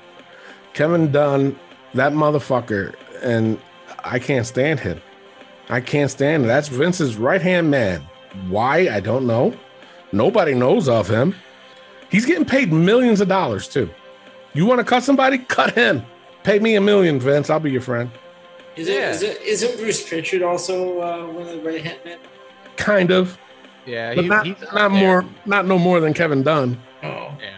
Kevin Dunn, that motherfucker, and I can't stand him. I can't stand him. That's Vince's right hand man. Why? I don't know. Nobody knows of him. He's getting paid millions of dollars too. You want to cut somebody? Cut him. Pay me a million, Vince. I'll be your friend. Is Yeah. it? Is it? Isn't Bruce Pritchard also uh, one of the right hand men? Kind of, Yeah, but he, not, he's up not there. more, not no more than Kevin Dunn. Oh, Yeah.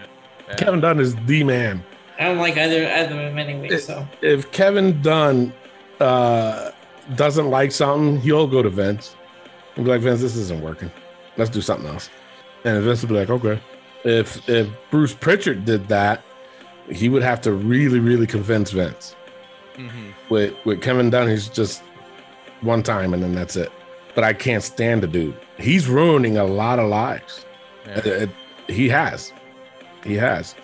yeah. Kevin Dunn is the man. I don't like either either of them anyway. So If Kevin Dunn uh, doesn't like something, he'll go to Vince and be like, Vince, this isn't working. Let's do something else. And Vince will be like, okay. If if Bruce Pritchard did that, he would have to really, really convince Vince. Mhm. with with Kevin Dunn. He's just one time and then that's it. But I can't stand the dude. He's ruining a lot of lives. Yeah. Uh, uh, he has. He has.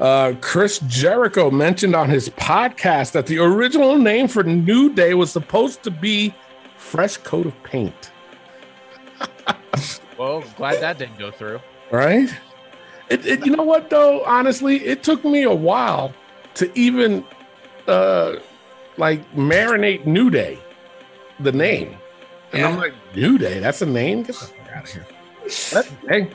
Uh, Chris Jericho mentioned on his podcast that the original name for New Day was supposed to be Fresh Coat of Paint. Well, glad that didn't go through. right? It, it, you know what though? Honestly, it took me a while to even uh like marinate New Day, the name, and I'm like New Day. That's a name. Get the fuck out of here. That, hey,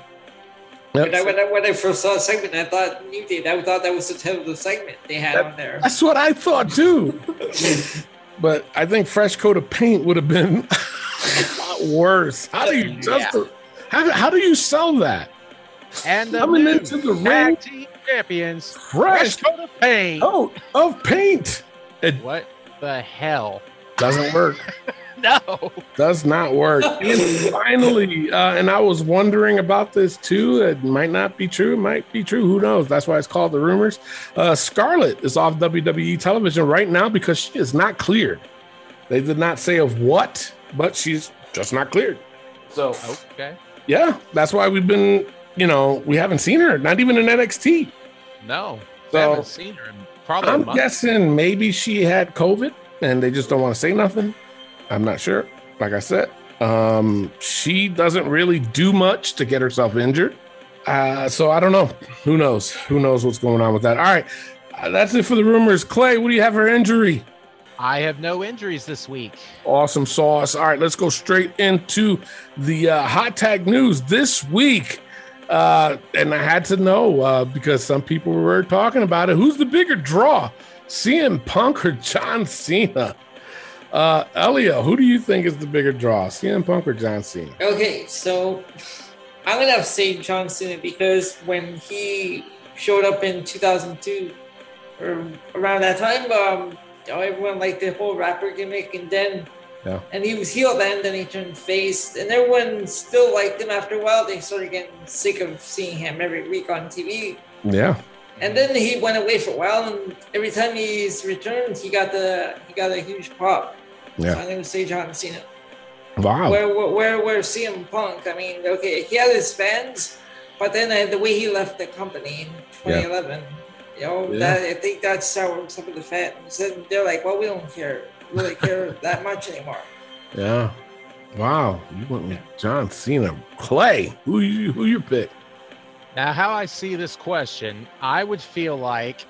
When I, when, I, when I first saw the segment, I thought New Day. I thought that was the title of the segment they had That- on there. that's what I thought too. but I think fresh coat of paint would have been a lot worse. How do you just how, how do you sell that? And the Coming new into the ring, team champions, fresh coat of paint. coat of paint. It What the hell? doesn't work. No. does not work. And finally, uh, and I was wondering about this too. It might not be true. It might be true. Who knows? That's why it's called the rumors. Uh, Scarlett is off WWE television right now because she is not cleared. They did not say of what, but she's just not cleared. So Okay. yeah, that's why we've been, you know, we haven't seen her, not even in NXT. No. So- haven't seen her probably I'm guessing maybe she had COVID and they just don't want to say nothing. I'm not sure. Like I said, um, she doesn't really do much to get herself injured. Uh, so I don't know. Who knows? Who knows what's going on with that? All right. Uh, that's it for the rumors. Clay, what do you have for injury? I have no injuries this week. Awesome sauce. All right, let's go straight into the uh, hot tag news this week. Uh, and I had to know uh, because some people were talking about it. Who's the bigger draw, CM Punk or John Cena? Uh, Elio, who do you think is the bigger draw, CM Punk or John Cena? Okay, so I'm gonna have to say John Cena because when he showed up in 2002 or around that time, um, everyone liked the whole rapper gimmick, and then Yeah. and he was heel then, then he turned face, and everyone still liked him. After a while, they started getting sick of seeing him every week on TV. Yeah, And then he went away for a while, and every time he's returned, he got the he got a huge pop. So yeah. I'm gonna say John Cena. Wow. Where, where, where, where CM Punk, I mean, okay, he had his fans, but then uh, the way he left the company in 2011, you know, Yeah. that I think that soured some of the fans. And they're like, well, we don't care, really care that much anymore. Yeah. Wow. You went with John Cena. Clay, who you who your pick? Now, how I see this question, I would feel like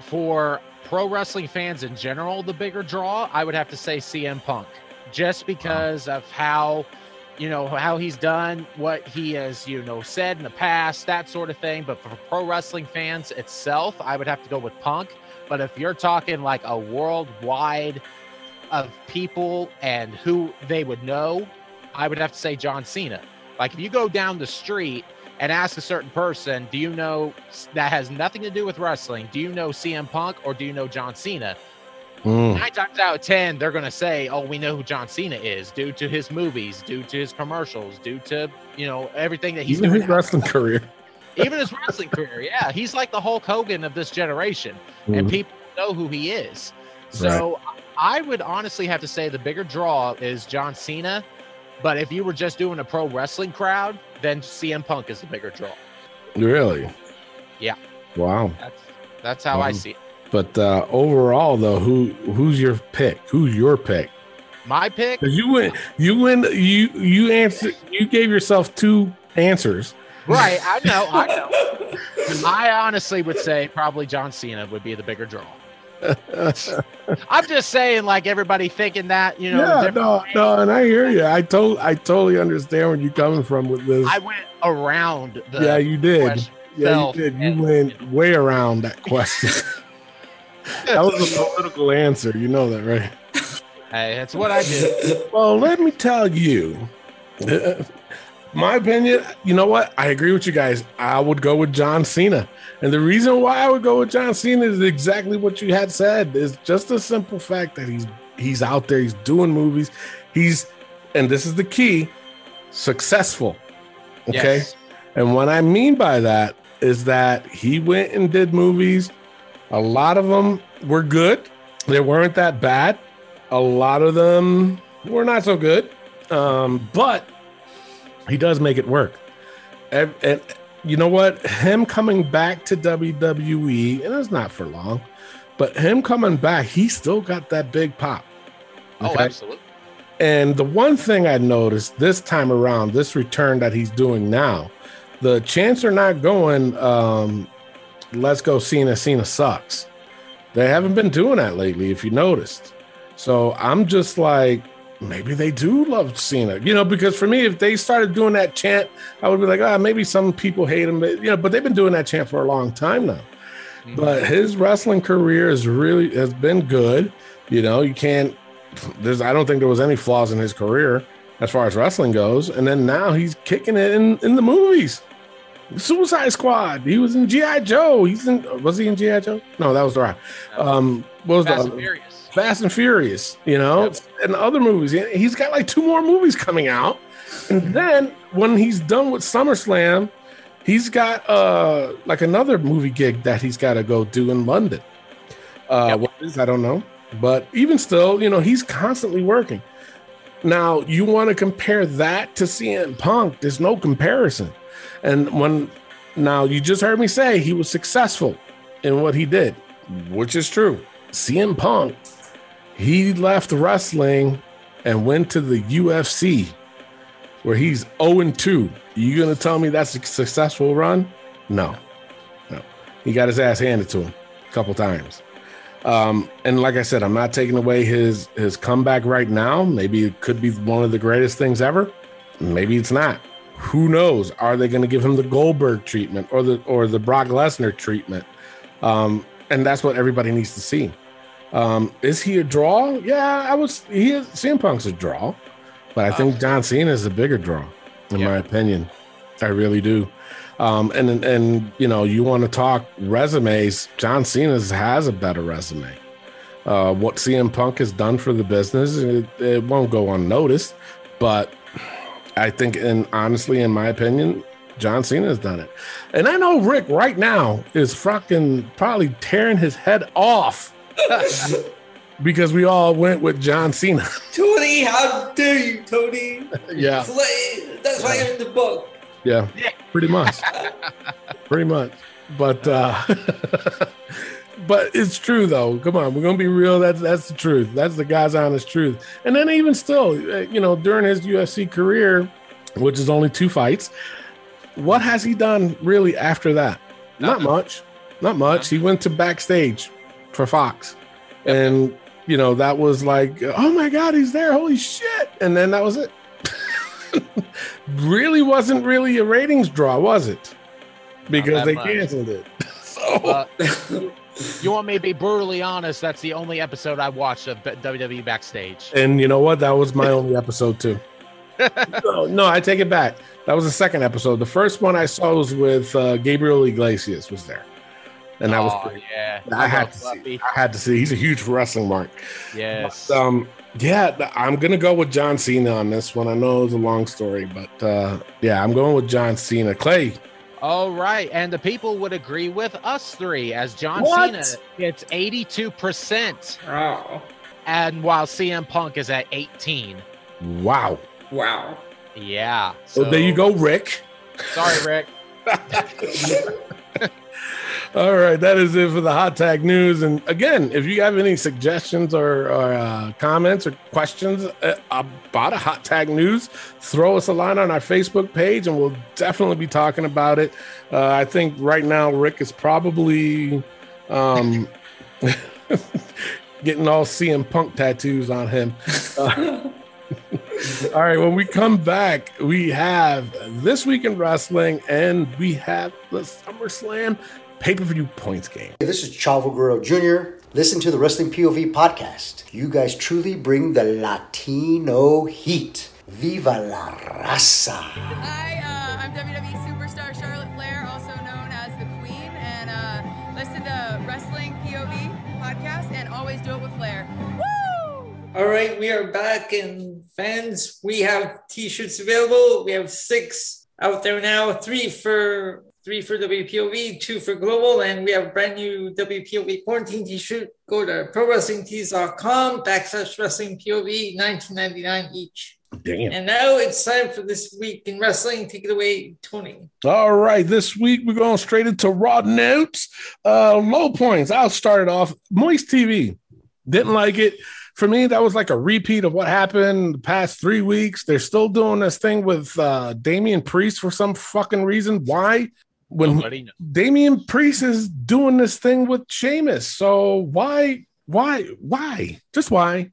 for pro wrestling fans in general, the bigger draw, I would have to say CM Punk, just because of how, you know, how he's done, what he has, you know, said in the past, that sort of thing. But for pro wrestling fans itself, I would have to go with Punk. But if you're talking like a worldwide of people and who they would know, I would have to say John Cena. Like if you go down the street and ask a certain person, do you know that has nothing to do with wrestling? Do you know CM Punk or do you know John Cena? Mm, Nine times out of 10, they're going to say, oh, we know who John Cena is due to his movies, due to his commercials, due to, you know, everything that he's even doing. his wrestling career. Even his wrestling career. Yeah. He's like the Hulk Hogan of this generation and Mhm. people know who he is. So I would honestly have to say the bigger draw is John Cena. But if you were just doing a pro wrestling crowd, then CM Punk is the bigger draw. Really? Yeah. Wow. That's that's how I Um, see it. But uh, overall, though, who who's your pick? Who's your pick? My pick. you went, you went, you you answered, you gave yourself two answers. right? I know, I know. I honestly would say probably John Cena would be the bigger draw. I'm just saying, like everybody thinking that, you know. yeah, no, ways. no, and I hear you. I told, I totally understand where you're coming from with this. I went around the yeah, you did. Yeah, you did. You and- went way around that question. that was a political answer. You know that, right? Hey, that's what I did. Well, let me tell you, my opinion. You know what? I agree with you guys. I would go with John Cena, and the reason why I would go with John Cena is exactly what you had said. Is just a simple fact that he's he's out there, he's doing movies, he's, and this is the key, successful. Okay. Yes. And what I mean by that is that he went and did movies. A lot of them were good. they weren't that bad. A lot of them were not so good, um, but he does make it work. And, and you know what? Him coming back to WWE, and it's not for long, but him coming back, he still got that big pop. Oh, absolutely. And the one thing I noticed this time around, this return that he's doing now, the chants are not going, um, let's go Cena, Cena sucks. They haven't been doing that lately, if you noticed. So I'm just like, maybe they do love Cena, you know, because for me, if they started doing that chant, I would be like, ah, maybe some people hate him, but, you know, but they've been doing that chant for a long time now. But his wrestling career is really has been good. You know, you can't there's I don't think there was any flaws in his career as far as wrestling goes. And then now he's kicking it in, in the movies. Suicide Squad. He was in G.I. Joe. He's in was he in G.I. Joe? No, that was the right. Um what was Fast the. Fast and Furious, you know, Yep. and other movies. He- He's got like two more movies coming out. And then when he's done with SummerSlam, he's got uh like another movie gig that he's got to go do in London. Uh Yep. what is I don't know. But even still, you know, he's constantly working. Now, you want to compare that to CM Punk, there's no comparison. And when now you just heard me say he was successful in what he did, which is true. CM Punk, he left wrestling and went to the UFC where he's 0 2. You gonna tell me that's a successful run? No. No. He got his ass handed to him a couple times. Um, and like I said, I'm not taking away his his comeback right now. Maybe it could be one of the greatest things ever. Maybe it's not. Who knows? Are they going to give him the Goldberg treatment or the or the Brock Lesnar treatment? Um, and that's what everybody needs to see. Um, is he a draw? Yeah, I was. He is. CM Punk's a draw, but I think John Cena is a bigger draw, in Yeah. my opinion. I really do. Um, and and you know, you want to talk resumes? John Cena has a better resume. Uh, what CM Punk has done for the business, it, it won't go unnoticed. But I think, and honestly, in my opinion, John Cena has done it. And I know Rick right now is fucking probably tearing his head off because we all went with John Cena. Tony, how dare you, Tony? yeah, Slay. That's why I'm in the book. yeah, pretty much, pretty much. But uh, but it's true though. Come on, we're gonna be real. That's that's the truth. That's the guy's honest truth. And then even still, uh, you know, during his UFC career, which is only two fights, what has he done really after that? Not much. Not much. He went to backstage for Fox, and you know that was like, oh my god, he's there! Holy shit! And then that was it. really wasn't really a ratings draw, was it? Because they much. canceled it. so Uh, you want me to be brutally honest? That's the only episode I watched of WWE backstage. And you know what? That was my only episode too. no, no, I take it back. That was the second episode. The first one I saw was with uh, Gabriel Iglesias was there, and that was oh, great. yeah. I had to see. I had to see. He's a huge wrestling mark. Yes. But, um, yeah, I'm gonna go with John Cena on this one. I know it's a long story, but uh, yeah, I'm going with John Cena. Clay, All right, and the people would agree with us three as John What? Cena gets 82%, Oh, and while CM Punk is at 18. wow. wow. Yeah. So there you go, Rick. Sorry, Rick. All right, that is it for the hot tag news. And again, if you have any suggestions or, or uh, comments or questions uh, about a hot tag news, throw us a line on our Facebook page, and we'll definitely be talking about it. Uh, I think right now Rick is probably um, getting all CM Punk tattoos on him. Uh, all right, when we come back, we have This Week in Wrestling and we have the SummerSlam pay per view points game. Hey, This is Chavo Guerrero Jr. Listen to the Wrestling POV podcast. You guys truly bring the Latino heat. Viva la raza. Hi, uh, I'm WWE superstar Charlotte Flair, also known as the Queen, and uh, listen to Wrestling POV podcast and always do it with Flair. Woo! All right, we are back, and fans, we have t-shirts available. We have six out there now, three for three for WPOV, two for Global, and we have a brand new WPOV quarantine t-shirt. Go to prowrestlingtees.com backslash wrestling POV, 19.99 each. Damn. And now it's time for this week in wrestling. Take it away, Tony. All right, this week we're going straight into raw notes. Uh, low points. I'll start it off. Moist TV. Didn't like it. For me, that was like a repeat of what happened the past three weeks. They're still doing this thing with uh, Damian Priest for some fucking reason. Why? When Nobody knows. Damian Priest is doing this thing with Sheamus. So why, why, why? Just why?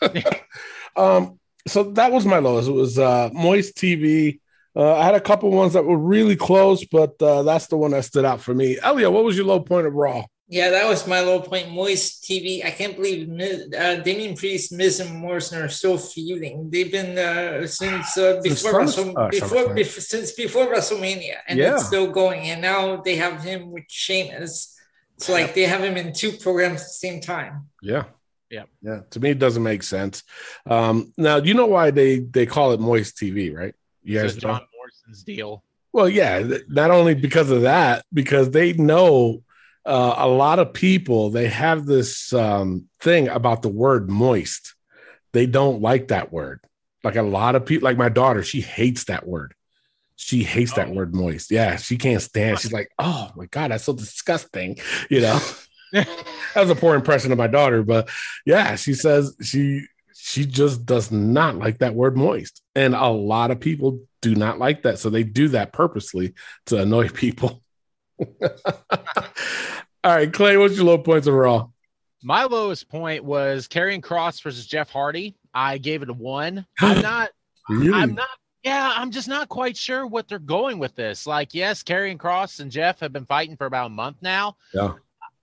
um, so that was my lowest. It was uh, Moist TV. Uh, I had a couple ones that were really close, but uh, that's the one that stood out for me. Elliot, what was your low point of Raw? Yeah, that was my low point. Moist TV. I can't believe uh, Damian Priest, Miz, and Morrison are still feuding. They've been uh, since uh, Since before, Summer- Wrestle- uh, before, SummerSlam. since before WrestleMania, and Yeah. it's still going. And now they have him with Sheamus. It's like they have him in two programs at the same time. Yeah. Yeah. Yeah. To me, it doesn't make sense. Um, now, you know why they they call it Moist TV, right? You So guys know? John Morrison's deal. Well, yeah, not only because of that, because they know uh, a lot of people, they have this um, thing about the word moist. They don't like that word. Like a lot of people, like my daughter, she hates that word. She hates that Oh. word moist. Yeah, she can't stand. She's like, oh my god, that's so disgusting. You know, that was a poor impression of my daughter, but yeah, she says she she just does not like that word moist, and a lot of people do not like that, so they do that purposely to annoy people. All right, Clay, what's your low points overall? My lowest point was Karrion Kross versus Jeff Hardy. I gave it a one. I'm not. Really? I'm not. Yeah, I'm just not quite sure what they're going with this. Like, yes, Karrion Kross and Jeff have been fighting for about a month now. Yeah.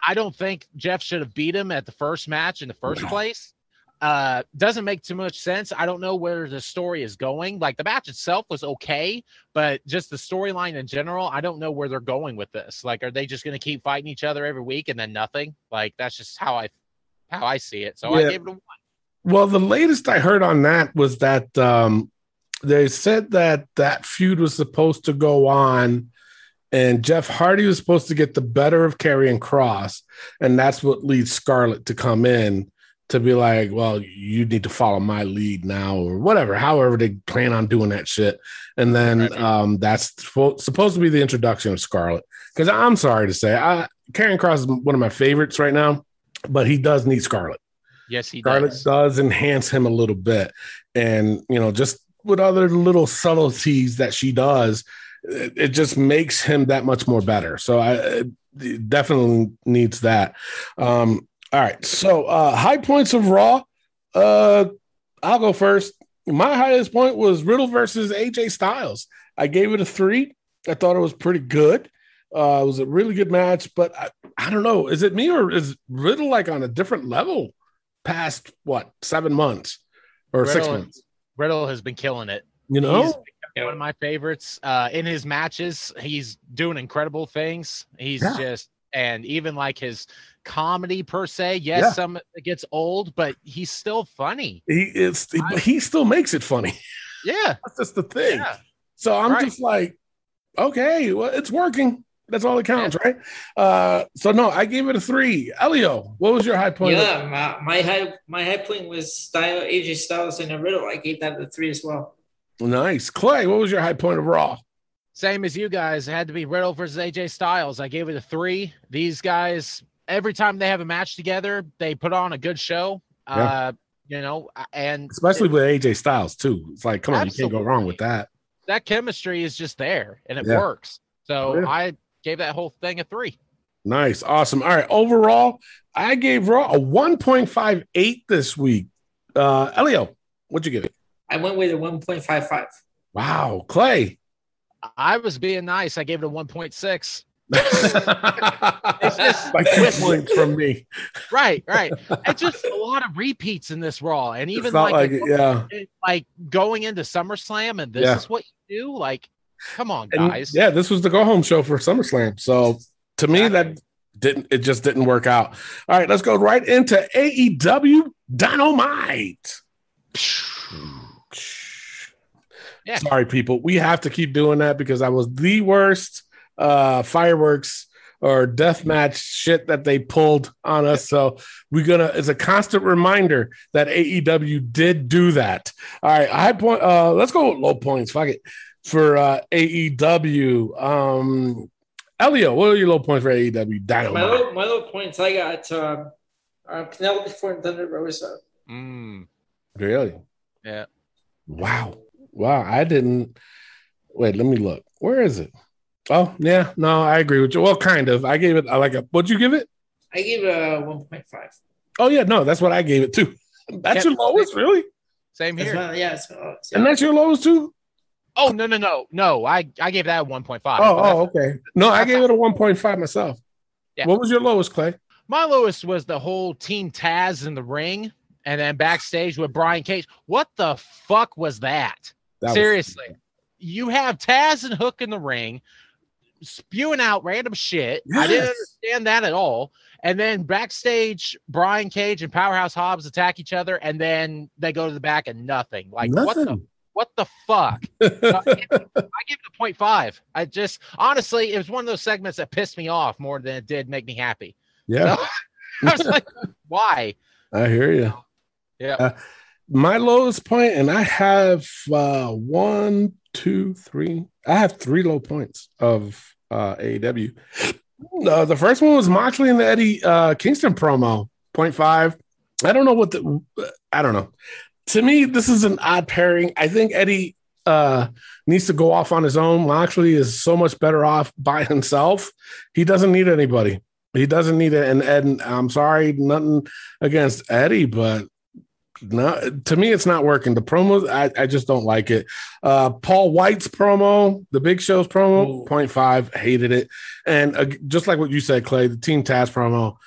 I don't think Jeff should have beat him at the first match in the first place. Uh, doesn't make too much sense. I don't know where the story is going. Like the match itself was okay, but just the storyline in general, I don't know where they're going with this. Like, are they just going to keep fighting each other every week and then nothing? Like, that's just how I, how I see it. So Yeah. I gave it a one. Well, the latest I heard on that was that um, they said that that feud was supposed to go on, and Jeff Hardy was supposed to get the better of Karrion Kross, and that's what leads Scarlett to come in to be like, "Well, you need to follow my lead now," or whatever. However, they plan on doing that shit, and then Right. um, that's supposed to be the introduction of Scarlett. Because I'm sorry to say, I, Karrion Kross is one of my favorites right now, but he does need Scarlett. Yes, he Scarlett does. does enhance him a little bit, and you know, just with other little subtleties that she does, it, it just makes him that much more better. So I definitely needs that. Um, all right, so uh, high points of Raw. Uh, I'll go first. My highest point was Riddle versus AJ Styles. I gave it a three. I thought it was pretty good. Uh, it was a really good match, but I, I don't know. Is it me or is Riddle like on a different level past what seven months or six months? Riddle has been killing it. You know, He's one of my favorites. Uh, in his matches, he's doing incredible things. He's Yeah. just and even like his comedy per se. Yes, Yeah. some it gets old, but he's still funny. he is. He, I- he still makes it funny. Yeah, That's just the thing. yeah. So I'm Right. just like, okay, well, it's working. That's all that counts, right? Uh, so no, I gave it a three. Elio, what was your high point? Yeah, my, my high my high point was style AJ Styles and a Riddle. I gave that a three as well. Nice, Clay. What was your high point of Raw? Same as you guys. It had to be Riddle versus AJ Styles. I gave it a three. These guys, every time they have a match together, they put on a good show. Uh, you know, and Especially with AJ Styles too. It's like, come on, you can't go wrong with that. that chemistry is just there and it Yeah. works. So Oh, yeah. I gave that whole thing a three. Nice, awesome. All right, overall, I gave Raw a 1.58 this week. Uh, Elio, what'd you give it? I went with a 1.55. Wow, Clay. I was being nice. I gave it a 1.6. it's like two points from me. Right, right. it's just a lot of repeats in this Raw. And even like, like, it, yeah. like going into SummerSlam and this Yeah. is what you do. Like, come on, And, guys. yeah, this was the go home show for SummerSlam. So to me, that didn't it just didn't work out. All right, let's go right into AEW Dynamite. Hmm. Yeah. Sorry, people. We have to keep doing that because I was the worst uh, fireworks or death match shit that they pulled on us. So we're gonna. It's a constant reminder that AEW did do that. All right, high point. Uh, let's go with low points. Fuck it for uh, AEW. Um, Elio, what are your low points for AEW? My low, my low points, I got um, uh, Penelope Ford and Thunder Rosa. Mm, Really? yeah. Wow. Wow. I didn't. Wait, let me look. Where is it? Oh, yeah. No, I agree with you. Well, kind of. I gave it I like a. What'd you give it? I gave it a 1.5. Oh, yeah. No, that's what I gave it too. That's Yep. your lowest, really? Same here. my, yeah, it's, uh, And that's your lowest too? Oh no no no no! I I gave that a one point five. Oh, oh, okay. No, I gave it a 1.5 myself. Yeah. What was your lowest, Clay? My lowest was the whole Team Taz in the ring, and then backstage with Brian Cage. What the fuck was that? That was- Seriously, you have Taz and Hook in the ring, spewing out random shit. I didn't understand that at all. And then backstage, Brian Cage and Powerhouse Hobbs attack each other, and then they go to the back and nothing. Like what the what the fuck? Uh, I give it a point five. I just honestly, it was one of those segments that pissed me off more than it did make me happy. yeah, I was like, why? I hear you. Yeah. My lowest point, and I have uh, one, two, three. I have three low points of uh, AEW. Uh, the first one was Moxley and the Eddie uh, Kingston promo, five. I don't know what the, I don't know. To me, this is an odd pairing. I think Eddie uh, needs to go off on his own. Moxley is so much better off by himself. He doesn't need anybody. He doesn't need it. And Ed, I'm sorry, nothing against Eddie, but no, to me, it's not working. The promos, I, I just don't like it. Uh, Paul White's promo, the Big Show's promo, Ooh. 0.5, hated it. And uh, just like what you said, Clay, the Team Taz promo,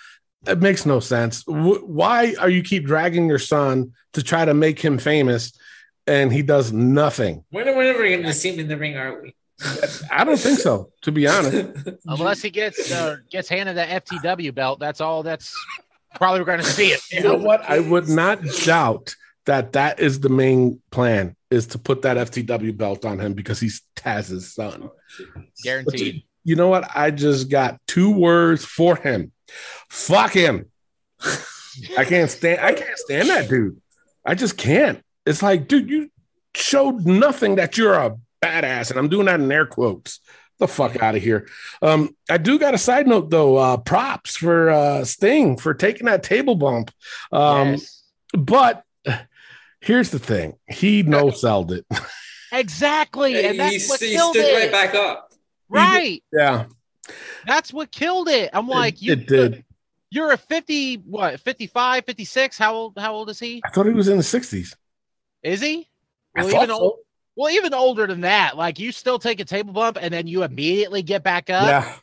it makes no sense. W- why are you keep dragging your son to try to make him famous, and he does nothing? When are we ever going to see him in the ring, are we? I don't think so, to be honest. Unless he gets uh, gets handed the FTW belt, that's all. That's probably we're going to see it. You know what? I would not doubt that that is the main plan is to put that FTW belt on him because he's Taz's son. Guaranteed. You know what? I just got two words for him. Fuck him. I can't stand I can't stand that dude. I just can't. It's like, dude, you showed nothing that you're a badass, and I'm doing that in air quotes. The fuck out of here. Um, I do got a side note though. Uh, props for uh, Sting for taking that table bump. Um, Yes. but here's the thing: he no sold it. Exactly, and that's he, what he killed stood it. right back up. Right, yeah, that's what killed it. I'm like, you, it did. you're a 50, what, 55, 56? How old? How old is he? I thought he was in the 60s. Is he? I Well, thought even so. old, well, even older than that. Like you still take a table bump and then you immediately get back up. yeah.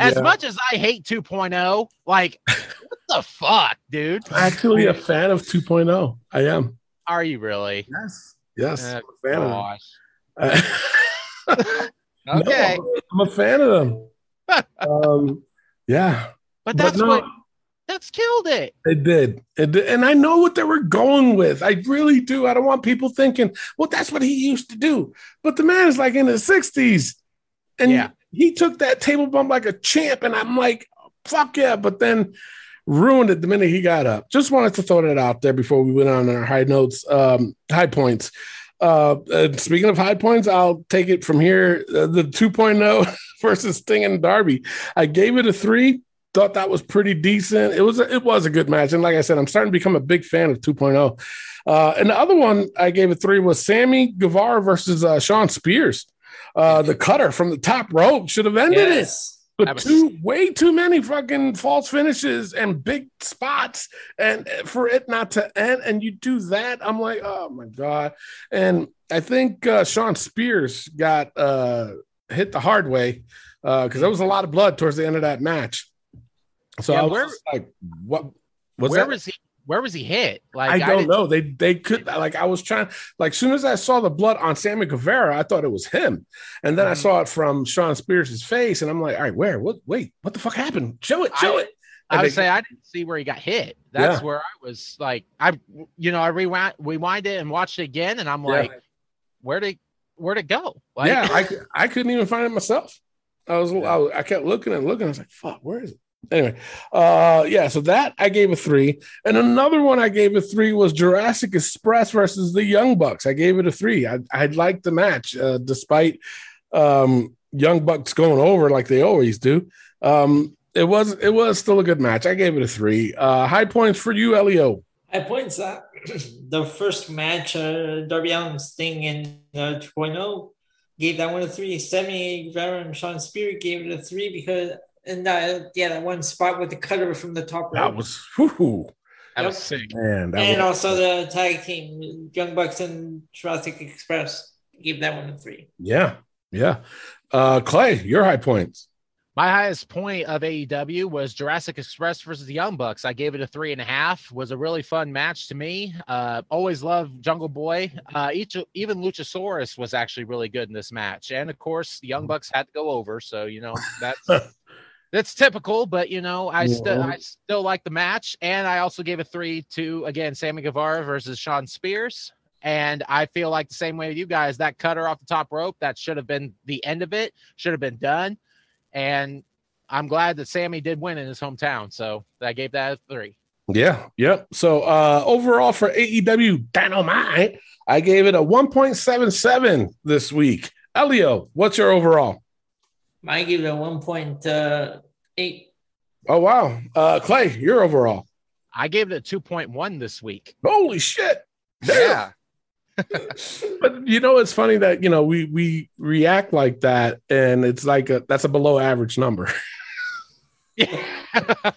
As Yeah. much as I hate 2.0, like what the fuck, dude? actually a fan of 2.0. I am. Are you really? Yes. Yes. Uh, I'm a fan of them. Okay, No, I'm a fan of them. um, yeah, but but that's no, what that's killed it. it did. It did. And I know what they were going with. I really do. I don't want people thinking, well, that's what he used to do. But the man is like in his 60s. And Yeah. he took that table bump like a champ. And I'm like, fuck yeah. But then ruined it the minute he got up. Just wanted to throw that out there before we went on our high notes, um, high points. Uh, speaking of high points, I'll take it from here. Uh, the 2.0 versus Sting and Darby. I gave it a three. Thought that was pretty decent. It was a, it was a good match, and like I said, I'm starting to become a big fan of 2.0. Uh, and the other one I gave a three was Sammy Guevara versus uh, Shawn Spears. Uh, the cutter from the top rope should have ended it. But was- too way too many fucking false finishes and big spots, and for it not to end, and you do that, I'm like, oh my god. And I think uh, Shawn Spears got uh, hit the hard way because there was a lot of blood towards the end of that match. So Yeah, I was where- like, what? Was where that? was he? Where was he hit? Like I don't didn't- know. They they could like I was trying like soon as I saw the blood on Sammy Guevara, I thought it was him, and then I Mhm. saw it from Shawn Spears' face, and I'm like, all right, where? What? Wait, what the fuck happened? Show it, show I- it. I And would they- say I didn't see where he got hit. That's Yeah. where I was like, I, you know, I rewind, rewind it and watched it again, and I'm Yeah. like, where did, where'd it go? Like, yeah, I, I couldn't even find it myself. I was, I, was- I kept looking and looking. I was like, fuck, where is it? Anyway, uh, yeah, so that I gave a three. And another one I gave a three was Jurassic Express versus the Young Bucks. I gave it a three. I, I liked the match, uh, despite um, Young Bucks going over like they always do. Um, it was it was still a good match. I gave it a three. Uh, high points for you, Elio. High points that the first match, uh, Darby Allin Sting in uh, 2.0 gave that one a three. Sammy Guevara and Shawn Spear gave it a three because and that yeah that one spot with the cutter from the top rope. That was whew, That Yep. was sick. man. That and was, also the tag team, Young Bucks and Jurassic Express gave that one a three. yeah, yeah. Uh, Clay, your high points. My highest point of AEW was Jurassic Express versus the Young Bucks. I gave it a three and a half. Was a really fun match to me. Uh, always love Jungle Boy. Uh, each even Luchasaurus was actually really good in this match, and of course the Young Bucks had to go over. So you know that's that's typical. But you know I still I still like the match, and I also gave a three to again Sammy Guevara versus Shawn Spears. And I feel like the same way with you guys. That cutter off the top rope that should have been the end of it. Should have been done and I'm glad that Sammy did win in his hometown. So I gave that a three. Yeah, yep. So uh overall for AEW Dynamite, I gave it a 1.77 this week. Elio, what's your overall? I give it a one point uh, eight. Oh wow. Uh Clay, your overall. I gave it a 2.1 this week. Holy shit. Damn. but you know it's funny that you know we we react like that and it's like a that's a below average number. Yeah.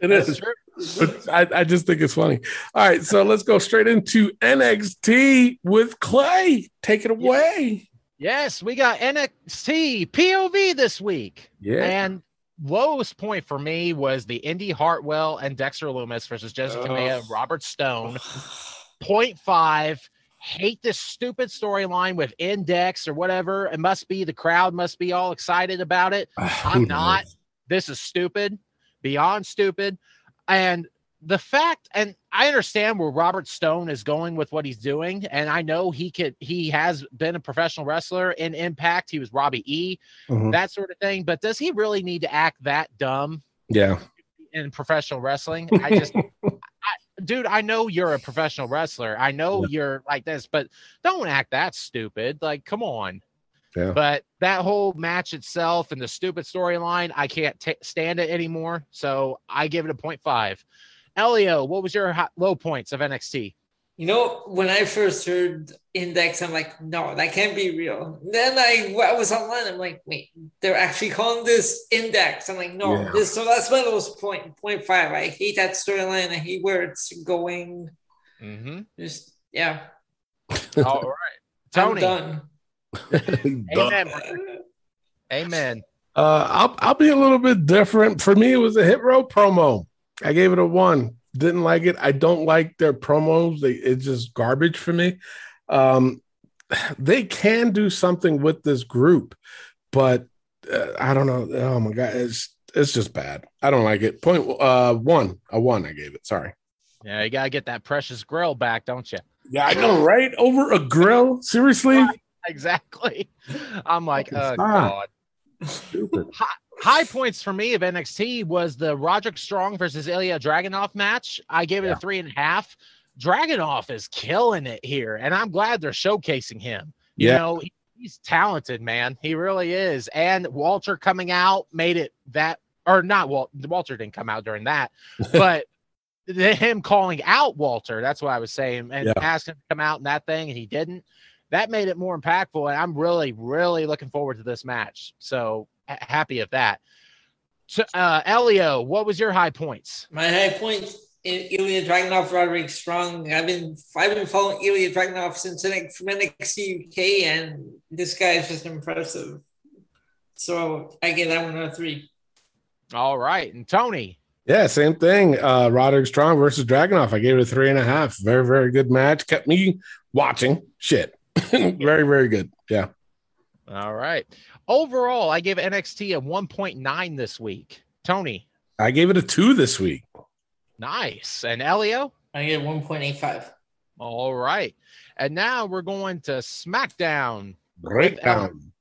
It That's is. true. But I, I just think it's funny. All right, so let's go straight into NXT with Clay. Take it away. Yes, we got NXT POV this week. Yeah. And lowest point for me was the Indi Hartwell and Dexter Lumis versus Jessi Kamea and Robert Stone. 0.5. Hate this stupid storyline with index or whatever. It must be the crowd must be all excited about it. I'm not. This is stupid, beyond stupid. And the fact, and I understand where Robert Stone is going with what he's doing, and I know he could, he has been a professional wrestler in Impact. He was Robbie E, Mhm. that sort of thing. But does he really need to act that dumb Yeah. in professional wrestling? I just, I, dude, I know you're a professional wrestler. I know you're like this, but don't act that stupid. Like, come on. Yeah. But that whole match itself and the stupid storyline, I can't ta stand it anymore. So I give it a 0.5. Elio, what was your high, low points of NXT? You know, when I first heard Index, I'm like, no, that can't be real. Then I, I was online. I'm like, wait, they're actually calling this Index. I'm like, no, Yeah. this. So that's my lowest point, point five. I hate that storyline. I hate where it's going. Mm-hmm. Just yeah, All right. I'm Tony. done. Amen. Amen. Uh, I'll I'll be a little bit different. For me, it was a Hit Row promo. I gave it a one. Didn't like it. I don't like their promos. They it's just garbage for me. Um, they can do something with this group, but uh, I don't know. Oh my god, it's it's just bad. I don't like it. Point uh one, a one. I gave it. Sorry. Yeah, you gotta get that precious grill back, don't you? Yeah, I know, right? Over a grill? Seriously? Exactly. I'm like, oh god. Stupid. High points for me of NXT was the Roderick Strong versus Ilya Dragunov match. I gave it Yeah. a three and a half. Dragunov is killing it here, and I'm glad they're showcasing him. Yeah. You know, he's talented, man. He really is. And Walter coming out made it that, or not Walt. Walter didn't come out during that, but the, him calling out Walter. That's what I was saying, and Yeah. asking him to come out in that thing, and he didn't. That made it more impactful, and I'm really, really looking forward to this match. So happy of that. So, uh, Elio, what was your high points? My high point in Ilya Dragunov, Roderick Strong. I've been I've been following Ilya Dragunov since NXT from NXT UK, and this guy is just impressive. So I get that one a three. All right, and Tony. Yeah, same thing. Uh Roderick Strong versus Dragunov. I gave it a three and a half. Very, very good match. Kept me watching. Shit. very, very good. Yeah. All right. Overall, I gave NXT a 1.9 this week. Tony, I gave it a two this week. nice. And Elio, I get one point eight five. all right. And now we're going to SmackDown. Breakdown.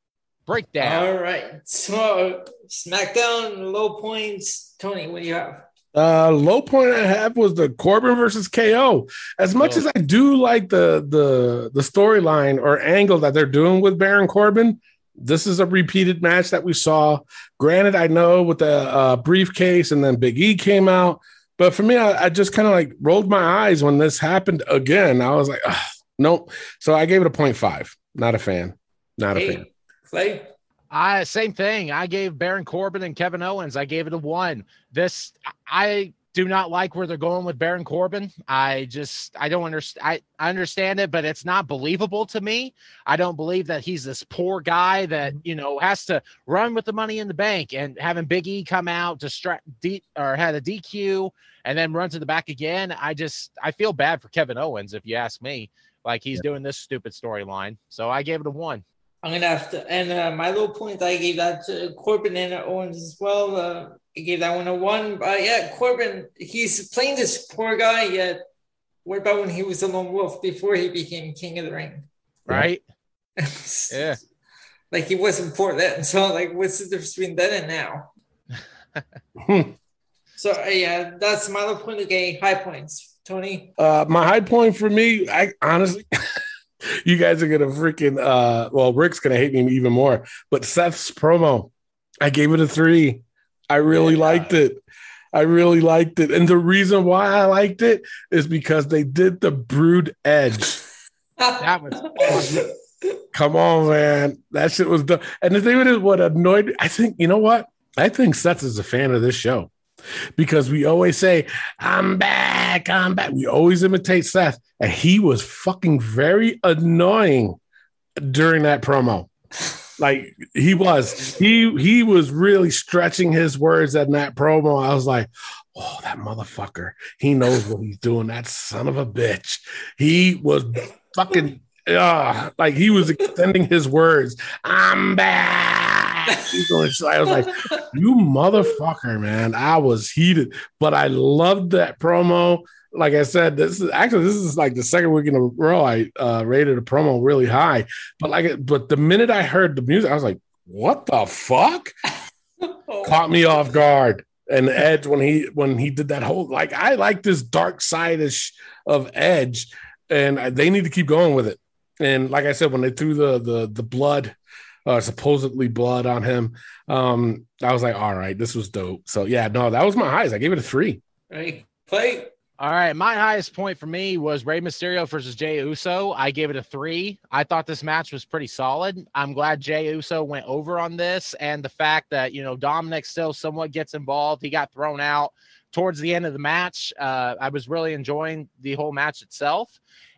Breakdown. All right. So SmackDown low points. Tony, what do you have? Uh, low point I have was the Corbin versus KO. As much Oh. as I do like the the the storyline or angle that they're doing with Baron Corbin, this is a repeated match that we saw. Granted, I know with the uh, briefcase and then Big E came out, but for me, I, I just kind of like rolled my eyes when this happened again. I was like, "Ugh, nope. So I gave it a 0.5. Not a fan. Not a fan. Hey, Clay. I same thing. I gave Baron Corbin and Kevin Owens. I gave it a one. This I do not like where they're going with Baron Corbin. I just I don't understand. I, I understand it, but it's not believable to me. I don't believe that he's this poor guy that you know has to run with the money in the bank and having Big E come out distract D, or had a DQ and then run to the back again. I just I feel bad for Kevin Owens if you ask me. Like he's doing this stupid storyline. So I gave it a one. I'm gonna have to, and uh, my little point, I gave that to Corbin and Owens as well. Uh, I gave that one a one. But yeah, Corbin, he's playing this poor guy. Yet, what about when he was a lone wolf before he became king of the ring? Right? Yeah. like he wasn't poor then. So like, what's the difference between then and now? so uh, yeah, that's my low point. Okay, high points, Tony. Uh, my high point for me, I honestly, you guys are gonna freaking. Uh, well, Rick's gonna hate me even more, but Seth's promo, I gave it a three. I really Yeah. liked it. I really liked it, and the reason why I liked it is because they did the brood edge. That was Come on, man, that shit was done. And the thing is, what annoyed me, I think you know what? I think Seth is a fan of this show because we always say, I'm back, I'm back. We always imitate Seth, and he was fucking very annoying during that promo. Like he was, he he was really stretching his words in that promo. I was like, oh, that motherfucker, he knows what he's doing. That son of a bitch. He was fucking uh, like he was extending his words. I'm back. I was like, you motherfucker, man. I was heated, but I loved that promo. Like I said, this is actually this is like the second week in a row I uh, rated a promo really high. But like, but the minute I heard the music, I was like, "What the fuck?" Caught me off guard. And Edge when he when he did that whole like I like this dark side of Edge, and they need to keep going with it. And like I said, when they threw the the the blood uh, supposedly blood on him. Um, I was like, all right, this was dope. So yeah, no, that was my highest. I gave it a three. Right. Clay. All right, my highest point for me was Rey Mysterio versus Jey Uso. I gave it a three. I thought this match was pretty solid. I'm glad Jey Uso went over on this, and the fact that you know Dominik still somewhat gets involved. He got thrown out towards the end of the match. Uh, I was really enjoying the whole match itself,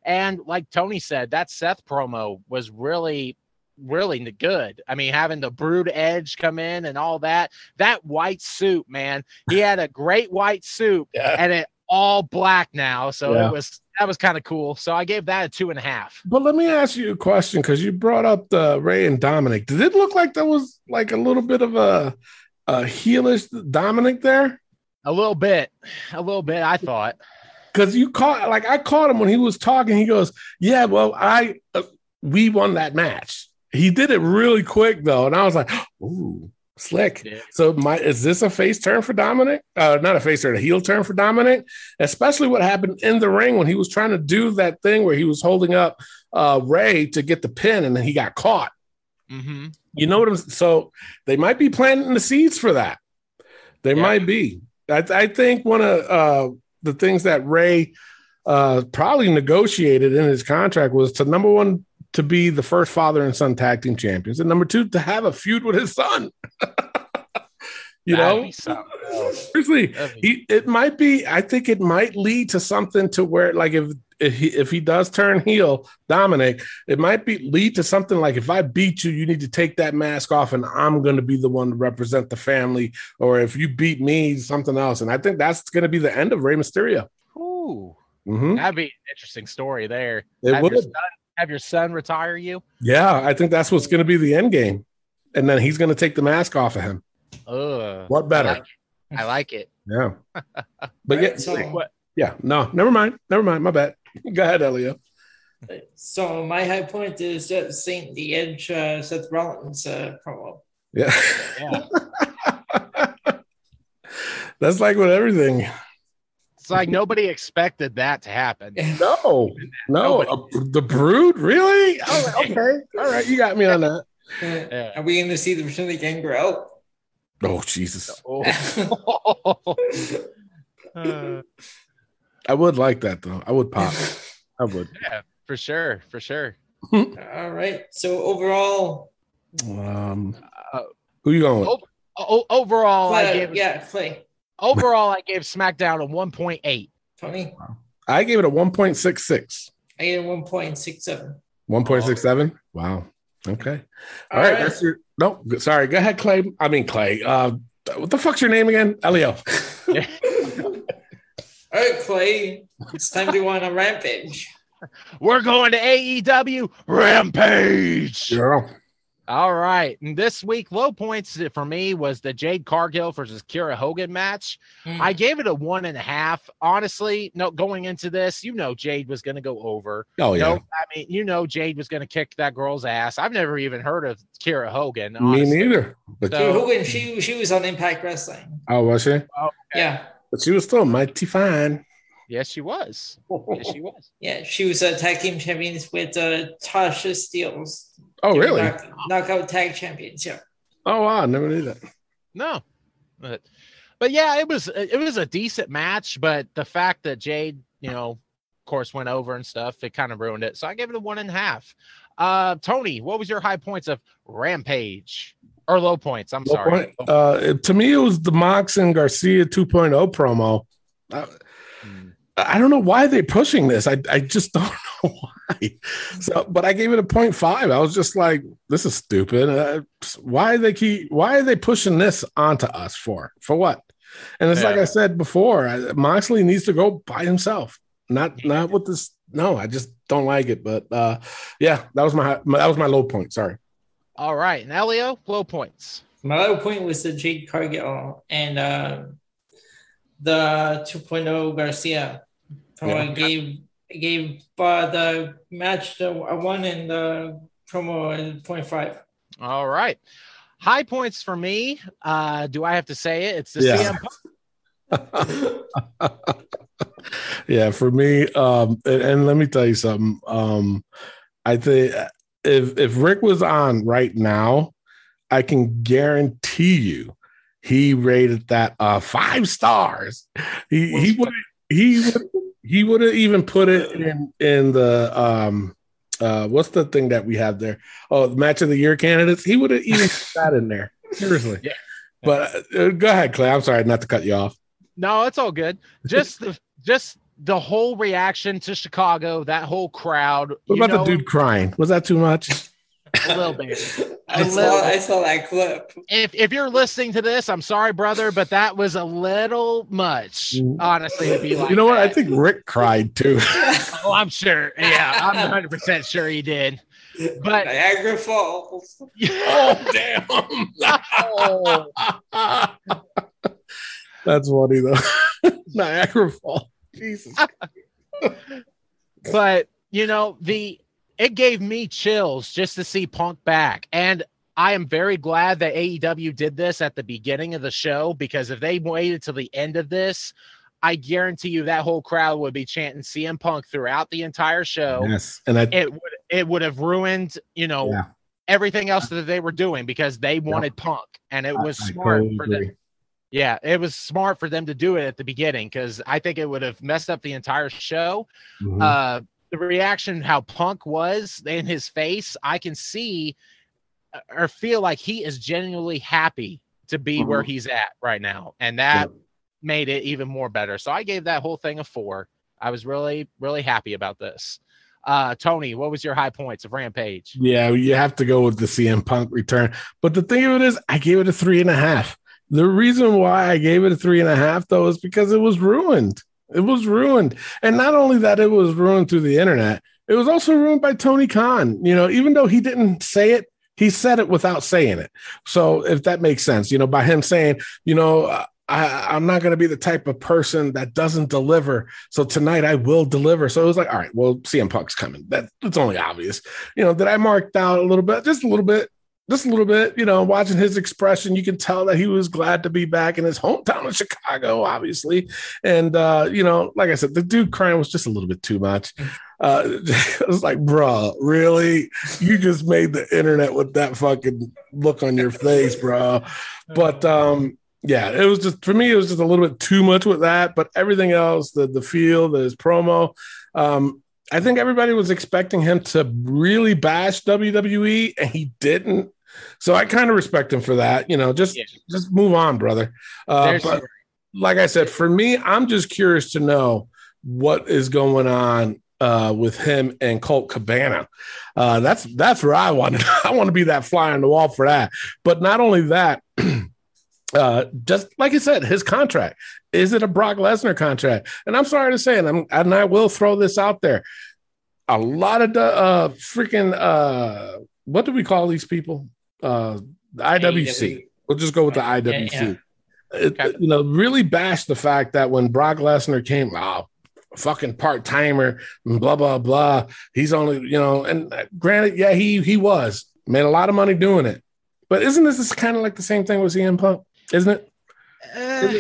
and like Tony said, that Seth promo was really really good. I mean, having the brood edge come in and all that. That white suit, man. He had a great white suit Yeah. and it all black now. So Yeah. it was that was kind of cool. So I gave that a two and a half. But let me ask you a question because you brought up the Rey and Dominik. Did it look like there was like a little bit of a a heelish Dominik there? A little bit, a little bit. I thought. Because you caught like I caught him when he was talking. He goes, "Yeah, well, I uh, we won that match." He did it really quick though, and I was like, "Ooh, slick." Yeah. So, my is this a face turn for Dominik? Uh, not a face turn, a heel turn for Dominik. Especially what happened in the ring when he was trying to do that thing where he was holding up uh, Rey to get the pin, and then he got caught. Mm-hmm. You know what I'm so they might be planting the seeds for that. They Yeah. might be. I, I think one of uh, the things that Rey uh, probably negotiated in his contract was to number one to be the first father and son tag team champions, and number two to have a feud with his son. you know, seriously, he it might be. I think it might lead to something to where, like, if if he if he does turn heel, Dominik, it might be lead to something like if I beat you, you need to take that mask off, and I'm going to be the one to represent the family, or if you beat me, something else. And I think that's going to be the end of Rey Mysterio. Ooh, Mhm. that'd be an interesting story there. It would. Son, have your son retire you. Yeah, I think that's what's going to be the end game, and then he's going to take the mask off of him. Ugh. What better? I like it. I like it. Yeah, but yeah, so- yeah. No, never mind. Never mind. My bad. Go ahead, Elio. So my high point is uh, seeing the Edge uh, Seth Rollins uh, promo. Yeah. Yeah. That's like with everything. It's like nobody expected that to happen. No, no, uh, the brood, really? I like, okay, all right, you got me on that. Yeah. Are we going to see the return of Gangrel? Oh Jesus, Oh. Uh, I would like that though. I would pop. I would. yeah, for sure, for sure. All right. So overall, Um, Uh, who you going with? oh, O- overall, I Clay- gave yeah, Clay, overall I gave SmackDown a 1.8. Tony, I gave it a 1.66. I get a 1.67. 1.67. Wow. Okay. All All right. right. That's your no. Sorry. Go ahead, Clay. I mean Clay. Uh, what the fuck's your name again? Elio. All right, Clay, it's time to go on a rampage. We're going to AEW Rampage. Girl. All right. And this week, low points for me was the Jade Cargill versus Kiera Hogan match. Hmm. I gave it a one and a half. Honestly, no, going into this, you know, Jade was going to go over. Oh yeah. No, I mean, you know, Jade was going to kick that girl's ass. I've never even heard of Kiera Hogan. Me neither. But So Hogan, she she was on Impact Wrestling. oh, was she? Yeah, But she was still mighty fine. Yes, she was. Yes, she was. yeah, she was a tag team champions with uh, Tasha Steelz. Oh really? knock- knockout tag champions. Yeah. Oh wow. I never knew that. No, but but yeah, it was it was a decent match. But the fact that Jade, you know, of course, went over and stuff, it kind of ruined it. So I gave it a one and a half. Uh, Tony, what was your high points of Rampage or low points? I'm Low sorry. point. Uh, to me, it was the Mox and Garcia 2.0 promo. I, Mm. I don't know why they're pushing this. I, I just don't know why. So, but I gave it a 0.5. I was just like, this is stupid. Uh, why they keep? Why are they pushing this onto us for? For what? And it's like I said before, I- Moxley needs to go by himself. Not not with this. No, I just don't like it. But uh, yeah, that was my, my that was my low point. Sorry. All right, and Elio, low points. My low point was the Jade Cargill and uh, the 2.0 Garcia. Promo I Yeah. I gave uh, the match the a one and the promo a 0.5. All right. High points for me. Uh, do I have to say it? It's the Yeah. CM Punk yeah, for me, um, and, and let me tell you something. Um, I think if if Rick was on right now, I can guarantee you he rated that uh five stars. He he would he would he would have even put it in in the um uh what's the thing that we have there? Oh, the match of the year candidates. He would have even put that in there. Seriously. Yeah. But uh, go ahead, Clay. I'm sorry not to cut you off. No, it's all good. Just the just the whole reaction to Chicago, that whole crowd. What about know, the dude crying? Was that too much? A little bit. I A saw I saw that clip. If if you're listening to this, I'm sorry, brother, but that was a little much, honestly, to be like. Mm. you know what? I think Rick cried too. Oh, I'm sure. Yeah, I'm 100 percent sure he did. But Niagara Falls. oh damn! Oh. That's funny though. Niagara Falls. Jesus. but you know the it gave me chills just to see punk back and i am very glad that aew did this at the beginning of the show because if they waited till the end of this i guarantee you that whole crowd would be chanting cm punk throughout the entire show Yes, and I it would it would have ruined you know Yeah. everything else that they were doing because they wanted punk and it was I smart for them yeah, it was smart for them to do it at the beginning because I think it would have messed up the entire show. Mhm. Uh, the reaction, how Punk was in his face, I can see uh, or feel like he is genuinely happy to be where he's at right now, and that made it even more better. So I gave that whole thing a four. I was really, really happy about this. Uh, Tony, what was your high points of Rampage? Yeah, you have to go with the CM Punk return. But the thing of it is, I gave it a three and a half. The reason why I gave it a three and a half, though, is because it was ruined. It was ruined. And not only that, it was ruined through the internet, it was also ruined by Tony Khan. You know, even though he didn't say it, he said it without saying it. So if that makes sense, you know, by him saying, you know, I, I'm not going to be the type of person that doesn't deliver. So tonight I will deliver. So it was like, all right, well, CM Punk's coming. That it's only obvious. You know, that I marked out a little bit, just a little bit, just a little bit. You know, watching his expression, you can tell that he was glad to be back in his hometown of Chicago, obviously. And uh, you know, like I said, the dude crying was just a little bit too much. Uh, it was like, bro, really? You just made the internet with that fucking look on your face, bro. But um, yeah, it was just for me, it was just a little bit too much with that. But everything else, the the feel, the his promo, um, I think everybody was expecting him to really bash WWE, and he didn't. So I kind of respect him for that. You know, just Yeah. just move on, brother. Uh, but like I said, for me, I'm just curious to know what is going on uh, with him and Colt Cabana. Uh, that's that's where I want to. I want to be that fly on the wall for that. But not only that, uh, just like I said, his contract is it a Brock Lesnar contract? And I'm sorry to say, and I'm and I will throw this out there. A lot of the uh, freaking uh, what do we call these people? Uh, the IWC. We'll just go with the IWC. yeah. It- Okay. you know, really bash the fact that when Brock Lesnar came, oh, fucking part timer, blah blah blah. He's only, you know, and uh, granted, yeah, he he was made a lot of money doing it. But isn't this kind of like the same thing with CM Punk? Isn't it? Uh,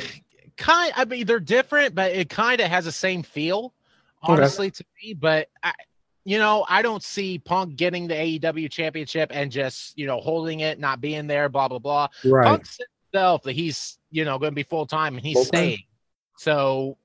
kind. I mean, they're different, but it kind of has the same feel, honestly, to me. But I, you know, I don't see Punk getting the AEW championship and just you know holding it, not being there, blah blah blah. Right. Punk said himself that he's you know going to be full time and he's Full-time. staying. So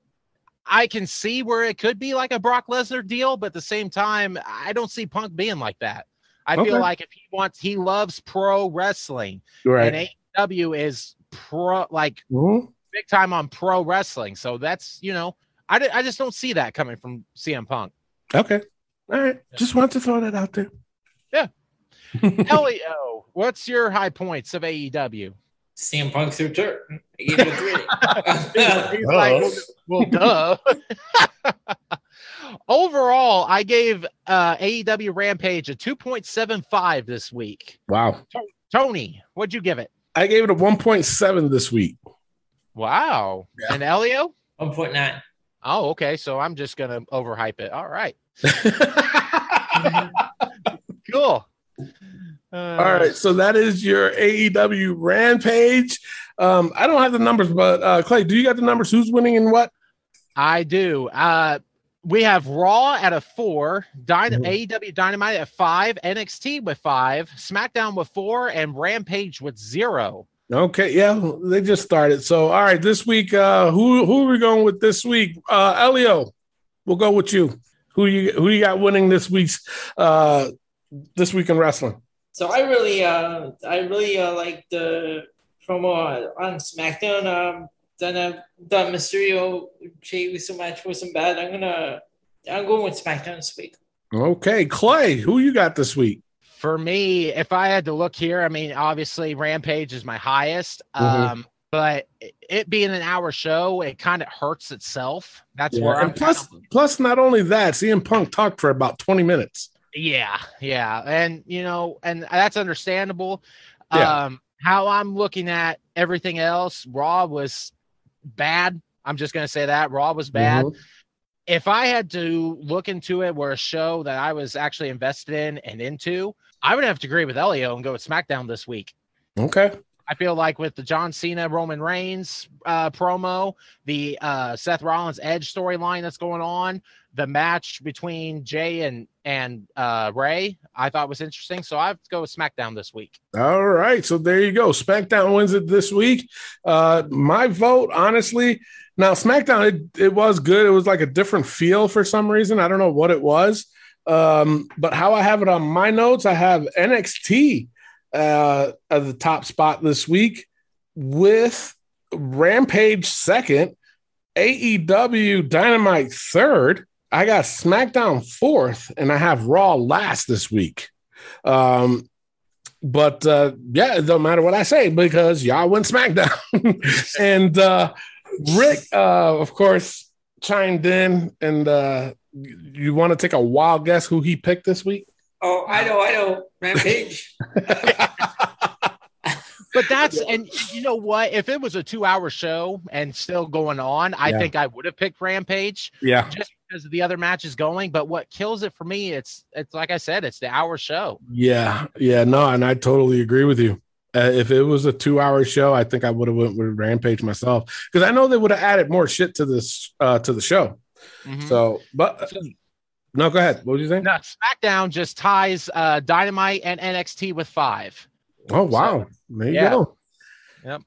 I can see where it could be like a Brock Lesnar deal, but at the same time, I don't see Punk being like that. I Okay. feel like if he wants, he loves pro wrestling, Right. and AEW is pro like Mhm. big time on pro wrestling. So that's you know, I, I just don't see that coming from CM Punk. Okay. All right. Just want to throw that out there. Yeah. Elio, what's your high points of AEW? CM Punk's return. I gave it three. He's like, well, duh. Overall, I gave uh, AEW Rampage a 2.75 this week. Wow. Tony, what'd you give it? I gave it a 1.7 this week. Wow. And Elio? 1.9. Oh, okay. So I'm just gonna overhype it. All right. Cool. Uh, All right, so that is your AEW Rampage. Um, I don't have the numbers, but uh, Clay, do you got the numbers? Who's winning and what? I do. Uh, we have Raw at a four, Dyna- Mhm. AEW Dynamite at five, NXT with five, SmackDown with four, and Rampage with zero. Okay, yeah, they just started. So, all right, this week, uh, who who are we going with this week? Uh, Elio, we'll go with you. Who you who you got winning this week's uh, this week in wrestling? So I really, uh, I really uh, like the promo on SmackDown. Um, then uh, the Mysterio Jey Uso match wasn't bad. I'm gonna, I'm going with SmackDown this week. Okay, Clay, who you got this week? For me, if I had to look here, I mean, obviously Rampage is my highest. Mhm. Um, but it- being an hour show, it kind of hurts itself. That's where I'm and plus, kinda- plus, not only that, CM Punk talked for about twenty minutes. Yeah, yeah, and you know, and that's understandable. Yeah. Um, how I'm looking at everything else, Raw was bad. I'm just gonna say that Raw was bad. Mhm. If I had to look into it, where a show that I was actually invested in and into, I would have to agree with Elio and go with SmackDown this week. Okay. I feel like with the John Cena Roman Reigns uh, promo, the uh, Seth Rollins Edge storyline that's going on, the match between Jey and and uh, Rey, I thought was interesting. So I have to go with SmackDown this week. All right. So there you go. SmackDown wins it this week. Uh, my vote, honestly, now SmackDown, it, it was good. It was like a different feel for some reason. I don't know what it was. Um, but how I have it on my notes, I have NXT uh, at the top spot this week with Rampage second, AEW Dynamite third. I got SmackDown fourth, and I have Raw last this week. Um, but uh, yeah, it don't matter what I say because y'all went SmackDown. and uh, Rick, uh, of course, chimed in. And uh, you want to take a wild guess who he picked this week? Oh, I know, I know. Rampage. But that's and you know what? If it was a two-hour show and still going on, I Yeah. think I would have picked Rampage Yeah. just because the other match is going. But what kills it for me, it's it's like I said, it's the hour show. Yeah. Yeah. No, and I totally agree with you. Uh, if it was a two-hour show, I think I would have went with Rampage myself because I know they would have added more shit to this uh, to the show. Mhm. So, but no, go ahead. What were you saying? No, SmackDown just ties uh, Dynamite and NXT with five. Oh wow, there you yeah. go. Yep.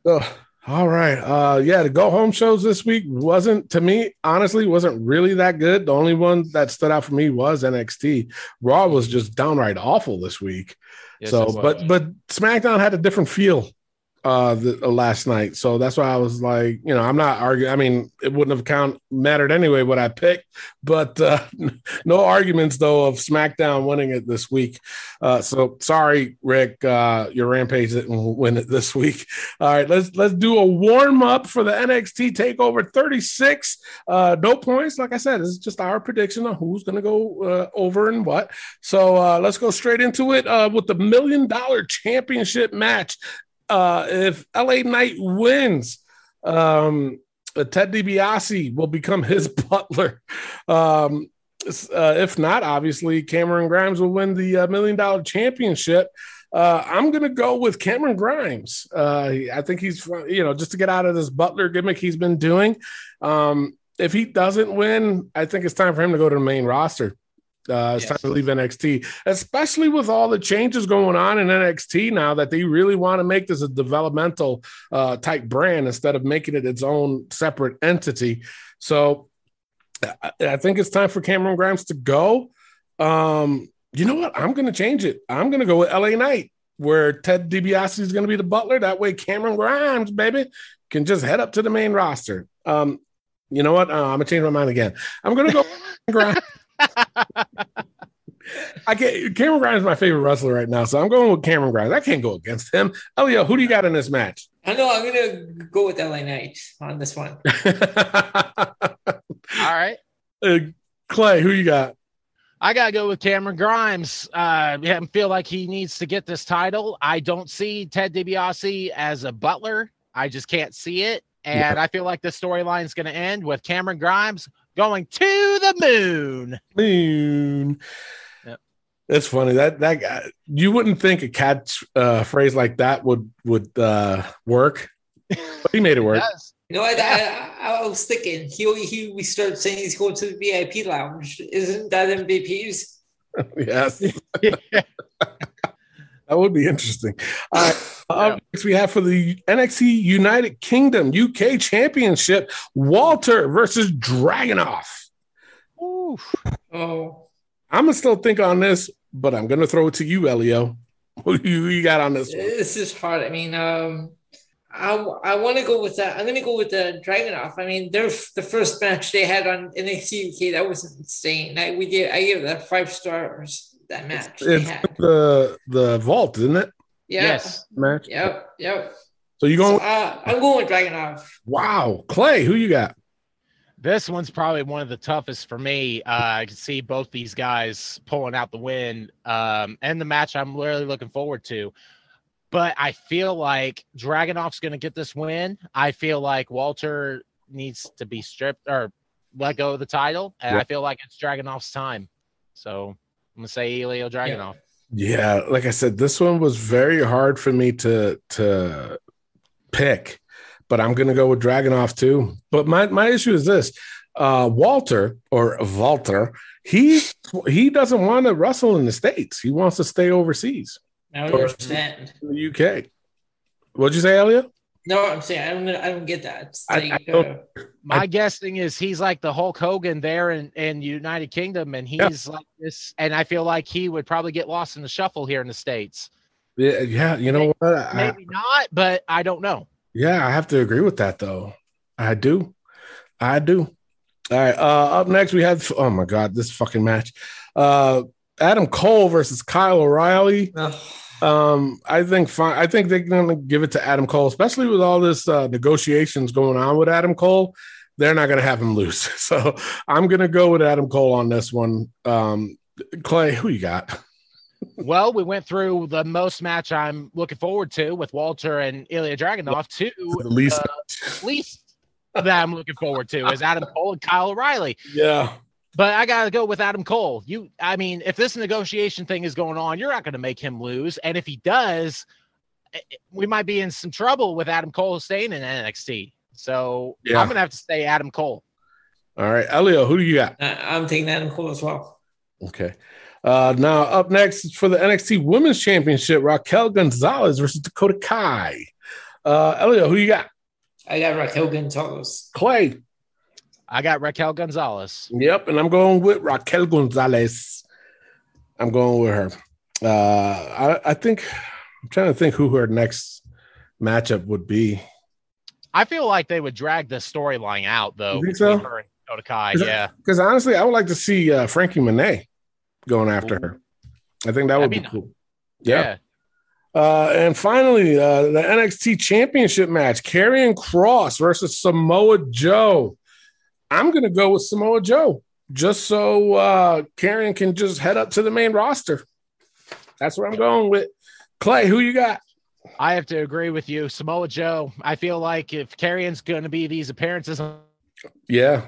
All right. Uh yeah, the go home shows this week wasn't to me, honestly, wasn't really that good. The only one that stood out for me was NXT. Raw was just downright awful this week. Yes, so but but SmackDown had a different feel uh the, uh, last night. So that's why I was like, you know, I'm not arguing. I mean, it wouldn't have count mattered anyway what I picked, but uh no arguments though of SmackDown winning it this week. Uh so sorry, Rick, uh your rampage didn't win it this week. All right, let's let's do a warm up for the NXT takeover 36. Uh no points, like I said, is just our prediction of who's gonna go uh, over and what. So uh let's go straight into it uh with the million dollar championship match uh, if LA Knight wins, um, uh, Ted DiBiase will become his butler. Um, uh, if not, obviously Cameron Grimes will win the uh, million dollar championship. Uh, I'm gonna go with Cameron Grimes. Uh, I think he's you know just to get out of this butler gimmick he's been doing. Um, if he doesn't win, I think it's time for him to go to the main roster. Uh, it's time to leave NXT, especially with all the changes going on in NXT now that they really want to make this a developmental uh, type brand instead of making it its own separate entity. So I, I think it's time for Cameron Grimes to go. Um, you know what? I'm going to change it. I'm going to go with LA Knight, where Ted DiBiase is going to be the butler. That way, Cameron Grimes, baby, can just head up to the main roster. Um, you know what? Uh, I'm gonna change my mind again. I'm gonna go Grimes. I can't. Cameron Grimes is my favorite wrestler right now, so I'm going with Cameron Grimes. I can't go against him. Elio, who do you got in this match? I know I'm gonna go with LA Knight on this one. All right. Uh, Clay, who you got? I gotta go with Cameron Grimes. Uh, I feel like he needs to get this title. I don't see Ted DiBiase as a butler. I just can't see it, and I feel like the storyline is going to end with Cameron Grimes going to the moon. Moon. Yep. It's funny that that guy. You wouldn't think a catch uh, phrase like that would would uh, work, but he made it work. Yes. You know what? I, I, I was thinking he he we start saying he's going to the VIP lounge. Isn't that MVP's? yes. that would be interesting. All right. Up next, we have for the NXT United Kingdom UK Championship, Walter versus Dragunov. Oof. Oh, I'm gonna still think on this, but I'm gonna throw it to you, Elio. Who you, you got on this? one? this is hard. I mean, um, I I want to go with that. I'm gonna go with the Dragunov. I mean, their the first match they had on NXT UK that was insane. I we gave I gave that five stars. That match they It's the the vault, isn't it? Yeah. Yes. Match. Yep. Yep. So you So, going? uh, I'm going with Dragunov. wow, Clay, who you got? This one's probably one of the toughest for me. Uh, I can see both these guys pulling out the win, um, and the match I'm really looking forward to. But I feel like Dragunov's going to get this win. I feel like Walter needs to be stripped or let go of the title, and Yeah. I feel like it's Dragunov's time. So I'm gonna say Elio Dragunov. Yeah, like I said, this one was very hard for me to to pick, but I'm gonna go with Dragunov too. But my my issue is this: uh, Walter or Walter, he he doesn't want to wrestle in the states. He wants to stay overseas I understand. in the UK. What'd you say, Elliot? No, I'm saying I don't. I don't get that. It's I- I don't- uh, My guessing is he's like the Hulk Hogan there in, in United Kingdom, and Yeah. he's like this. And I feel like he would probably get lost in the shuffle here in the states. Yeah, yeah. You know what? I, Maybe not, but I don't know. Yeah, I have to agree with that though. I do. I do. All right. Uh up next we have oh my god, this fucking match. Uh Adam Cole versus Kyle O'Reilly. ugh. Um, I think fine. I think they're gonna give it to Adam Cole, especially with all this uh negotiations going on with Adam Cole. They're not gonna have him lose. So I'm gonna go with Adam Cole on this one. Um Clay, who you got? well, we went through the most match I'm looking forward to with Walter and Ilya Dragunov. Two The least. uh, least that I'm looking forward to is Adam Cole and Kyle O'Reilly. yeah. But I gotta go with Adam Cole. You, I mean, if this negotiation thing is going on, you're not gonna make him lose. And if he does, eh, eh, we might be in some trouble with Adam Cole staying in NXT. So Yeah. I'm gonna have to say Adam Cole. All right. Elio, who do you got? Uh, I'm taking Adam Cole as well. Okay. Uh, now up next for the NXT Women's Championship, Raquel Gonzalez versus Dakota Kai. Uh, Elio, who you got? I got Raquel Gonzalez. Clay. I got Raquel Gonzalez. Yep, and I'm going with Raquel Gonzalez. I'm going with her. Uh, I, I think I'm trying to think who her next matchup would be. I feel like they would drag the storyline out though. You think so? her and Dakota Kai. Yeah. Because honestly, I would like to see uh, Franky Monet going after her. I think that would be be cool. Yeah. yeah. Uh, and finally, uh, the NXT Championship match: Karrion Kross versus Samoa Joe. I'm going to go with Samoa Joe, just so uh, Karrion can just head up to the main roster. That's what I'm going with. Clay, who you got? I have to agree with you. Samoa Joe, I feel like if Karrion's going to be these appearances, Yeah,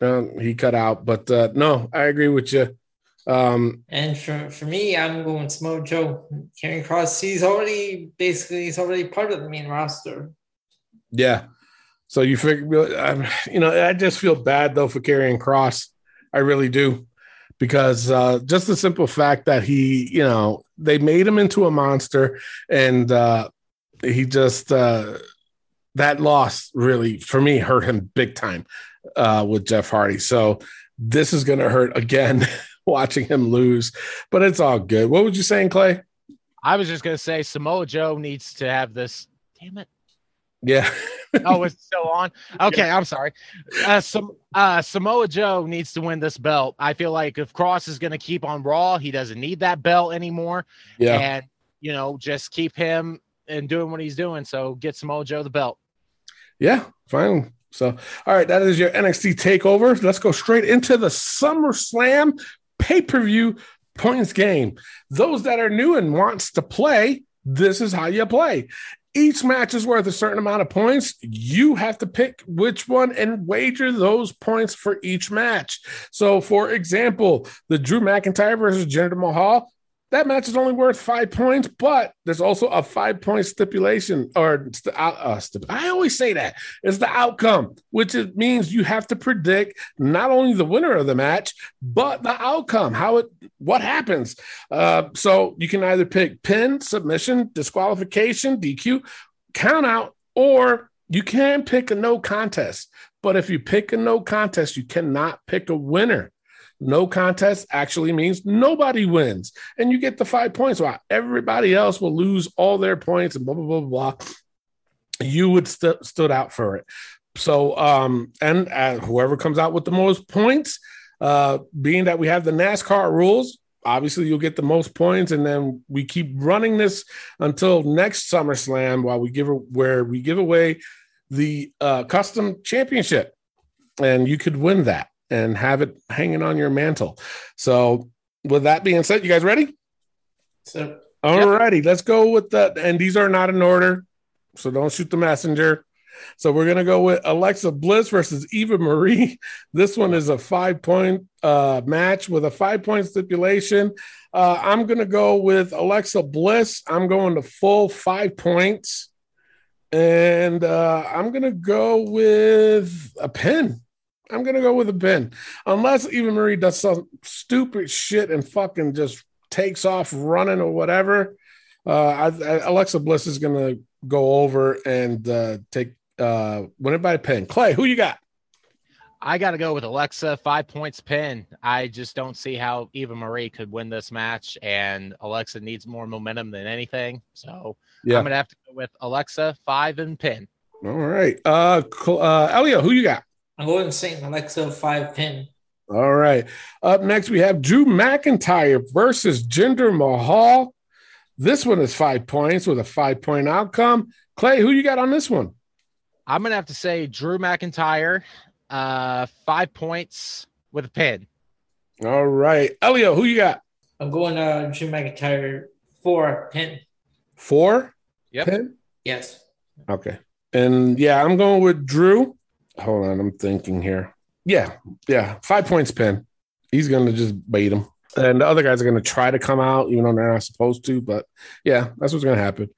um, he cut out, but uh, no, I agree with you. Um, And for, for me, I'm going Samoa Joe. Karrion Kross, he's already basically he's already part of the main roster. Yeah. So you figure, um, you know, I just feel bad though for Karrion Kross. I really do, because uh, just the simple fact that he, you know, they made him into a monster, and uh, he just uh, that loss really for me hurt him big time uh, with Jeff Hardy. So this is going to hurt again watching him lose, but it's all good. What was you saying, Clay? I was just going to say Samoa Joe needs to have this. Damn it. Yeah. Oh, it's still on. Okay, I'm sorry. Uh, some uh, Samoa Joe needs to win this belt. I feel like if Kross is going to keep on Raw, he doesn't need that belt anymore. Yeah. And you know, just keep him and doing what he's doing. So get Samoa Joe the belt. Yeah, fine. So, all right, that is your NXT takeover. Let's go straight into the SummerSlam pay per view points game. Those that are new and wants to play, this is how you play. Each match is worth a certain amount of points. You have to pick which one and wager those points for each match. So, for example, the Drew McIntyre versus Jinder Mahal, that match is only worth five points, but there's also a five point stipulation, or out- uh, stip- I always say that it's the outcome, which it means you have to predict not only the winner of the match, but the outcome, how it, what happens. Uh, so you can either pick pin, submission, disqualification, DQ, count out, or you can pick a no contest. But if you pick a no contest, you cannot pick a winner. No contest actually means nobody wins, and you get the five points. While everybody else will lose all their points and blah blah blah blah. You would st- stood out for it. So, um, and uh, whoever comes out with the most points, uh, being that we have the NASCAR rules, obviously you'll get the most points, and then we keep running this until next SummerSlam, while we give where we give away the uh, custom championship, and you could win that and have it hanging on your mantle. So, with that being said, you guys ready? So All righty, let's go with the. And these are not in order, so don't shoot the messenger. So we're gonna go with Alexa Bliss versus Eva Marie. This one is a five point uh, match with a five point stipulation. Uh, I'm gonna go with Alexa Bliss. I'm going to full five points, and uh, I'm gonna go with a pin. I'm gonna go with a pin, unless Eva Marie does some stupid shit and fucking just takes off running or whatever. Uh, I, I, Alexa Bliss is gonna go over and uh, take uh, win it by pin. Clay, who you got? I got to go with Alexa, five points pin. I just don't see how Eva Marie could win this match, and Alexa needs more momentum than anything. So Yeah. I'm gonna have to go with Alexa, five and pin. All right, uh, uh, Elio, who you got? I'm going Saint Alexa five pin. All right. Up next, we have Drew McIntyre versus Jinder Mahal. This one is five points with a five point outcome. Clay, who you got on this one? I'm gonna have to say Drew McIntyre, uh, five points with a pin. All right. Elio, who you got? I'm going uh Drew McIntyre four pin. Four? Yep. Pin? Yes. Okay. And yeah, I'm going with Drew. Hold on, I'm thinking here. Yeah, yeah, five points pin. He's going to just bait him. And the other guys are going to try to come out, even though they're not supposed to. But yeah, that's what's going to happen.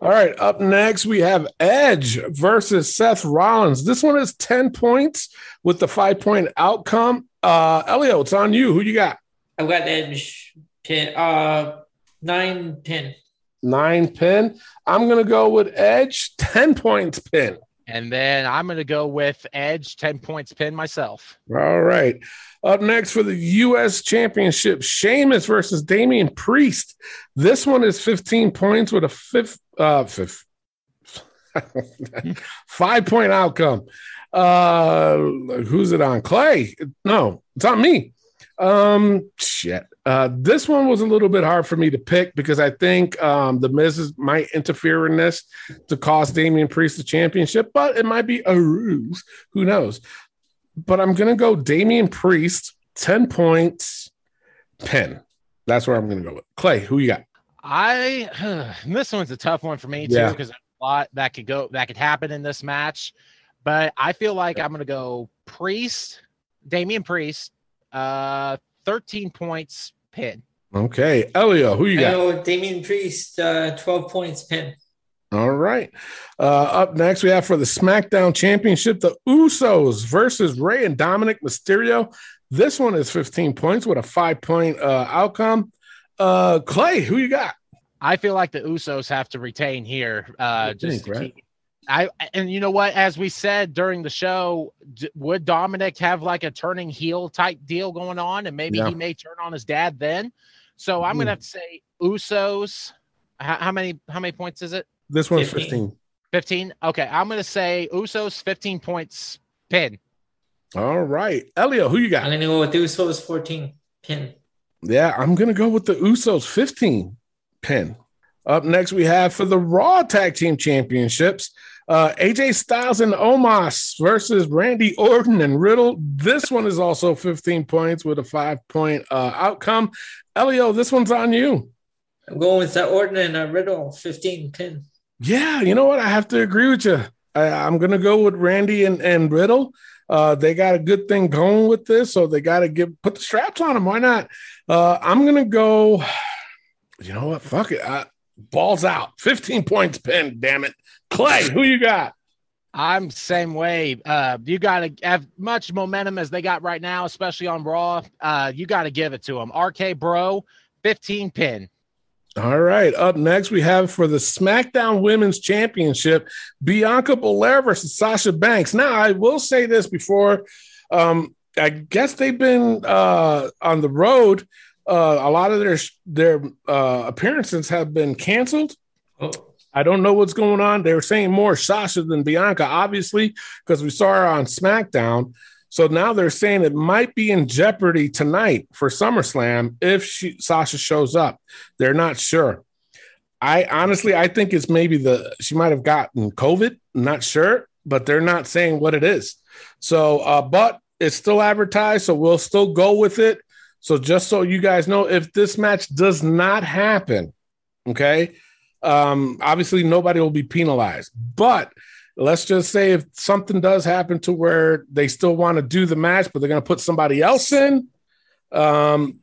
All right, up next we have Edge versus Seth Rollins. This one is 10 points with the five point outcome. Uh Elio, it's on you. Who you got? I've got Edge pin. Uh, nine pin. Nine pin. I'm gonna go with Edge, 10 points pin. And then I'm going to go with Edge, 10 points pin myself. All right. Up next for the U.S. Championship, Sheamus versus Damian Priest. This one is 15 points with a fifth, uh, fifth, five point outcome. Uh, who's it on? Clay? No, it's on me. Um, shit. Uh, this one was a little bit hard for me to pick because I think um, the Miz might interfere in this to cost Damian Priest the championship, but it might be a ruse. Who knows? But I'm gonna go Damian Priest, 10 points, pin. That's where I'm gonna go with. Clay, who you got? I this one's a tough one for me too because there's a lot that could go that could happen in this match. But I feel like I'm gonna go Priest, Damian Priest, uh 13 points pin. Okay, Elio, who you got? know Damian Priest, uh, 12 points pin. All right. Uh, up next, we have for the SmackDown Championship the Usos versus Rey and Dominik Mysterio. This one is 15 points with a five point uh, outcome. Uh, Clay, who you got? I feel like the Usos have to retain here. Uh, just think, to right? keep. I and you know what? As we said during the show, d- would Dominik have like a turning heel type deal going on, and maybe Yeah. he may turn on his dad then? So I'm Mhm. gonna have to say Usos. How, how many? How many points is it? This one's 15. 15. 15. Okay, I'm gonna say Usos 15 points pin. All right. Elio, who you got? I'm going to go with Usos 14 pin. Yeah, I'm going to go with the Usos 15 pin. Up next, we have for the Raw Tag Team Championships uh, AJ Styles and Omos versus Randy Orton and Riddle. This one is also 15 points with a five point uh, outcome. Elio, this one's on you. I'm going with uh, Orton and uh, Riddle 15 10. Yeah, you know what? I have to agree with you. I, I'm going to go with Randy and, and Riddle. Uh, they got a good thing going with this, so they got to give put the straps on them. Why not? Uh, I'm going to go. You know what? Fuck it. Uh, balls out. 15 points pinned. Damn it, Clay. Who you got? I'm same way. Uh, you got to have much momentum as they got right now, especially on Raw. Uh, you got to give it to them. RK Bro, 15 pin. All right. Up next, we have for the SmackDown Women's Championship, Bianca Belair versus Sasha Banks. Now, I will say this before. Um, I guess they've been uh, on the road. Uh, a lot of their their uh, appearances have been canceled. Oh, I don't know what's going on. They were saying more Sasha than Bianca, obviously, because we saw her on SmackDown. So now they're saying it might be in jeopardy tonight for SummerSlam if she, Sasha shows up. They're not sure. I honestly, I think it's maybe the she might have gotten COVID. Not sure, but they're not saying what it is. So, uh, but it's still advertised, so we'll still go with it. So, just so you guys know, if this match does not happen, okay, um, obviously nobody will be penalized. But let's just say if something does happen to where they still want to do the match, but they're going to put somebody else in, um,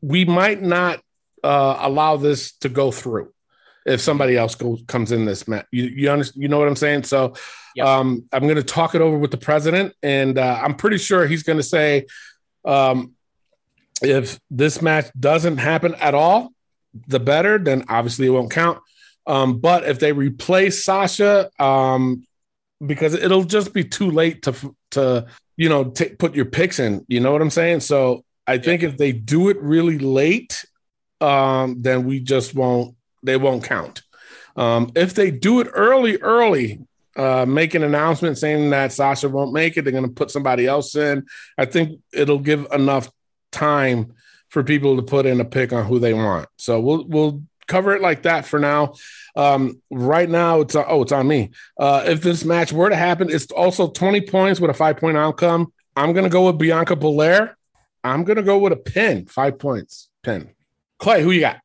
we might not uh, allow this to go through if somebody else goes comes in this match. You you understand? You know what I'm saying? So Yep. um, I'm going to talk it over with the president, and uh, I'm pretty sure he's going to say um, if this match doesn't happen at all, the better. Then obviously it won't count. Um, but if they replace Sasha, um, because it'll just be too late to to you know t- put your picks in. You know what I'm saying? So I think if they do it really late, um, then we just won't. They won't count. Um, if they do it early, early, uh, make an announcement saying that Sasha won't make it, they're going to put somebody else in. I think it'll give enough time for people to put in a pick on who they want. So we'll we'll cover it like that for now. Um, right now, it's oh, it's on me. Uh, if this match were to happen, it's also 20 points with a five point outcome. I'm going to go with Bianca Belair. I'm gonna go with a pin. Five points. Pin. Clay, who you got?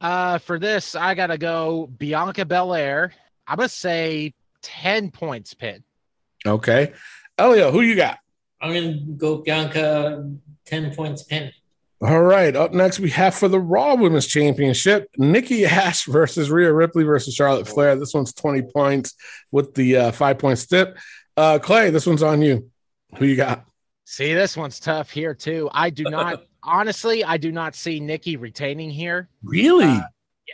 Uh, for this, I gotta go Bianca Belair. I'm gonna say 10 points pin. Okay. Elio, who you got? I'm gonna go Bianca ten points pin. All right. Up next, we have for the Raw Women's Championship, Nikki Ash versus Rhea Ripley versus Charlotte Flair. This one's 20 points with the uh, five point stip. Uh, Clay, this one's on you. Who you got? See, this one's tough here too. I do not honestly, I do not see Nikki retaining here. Really? Uh,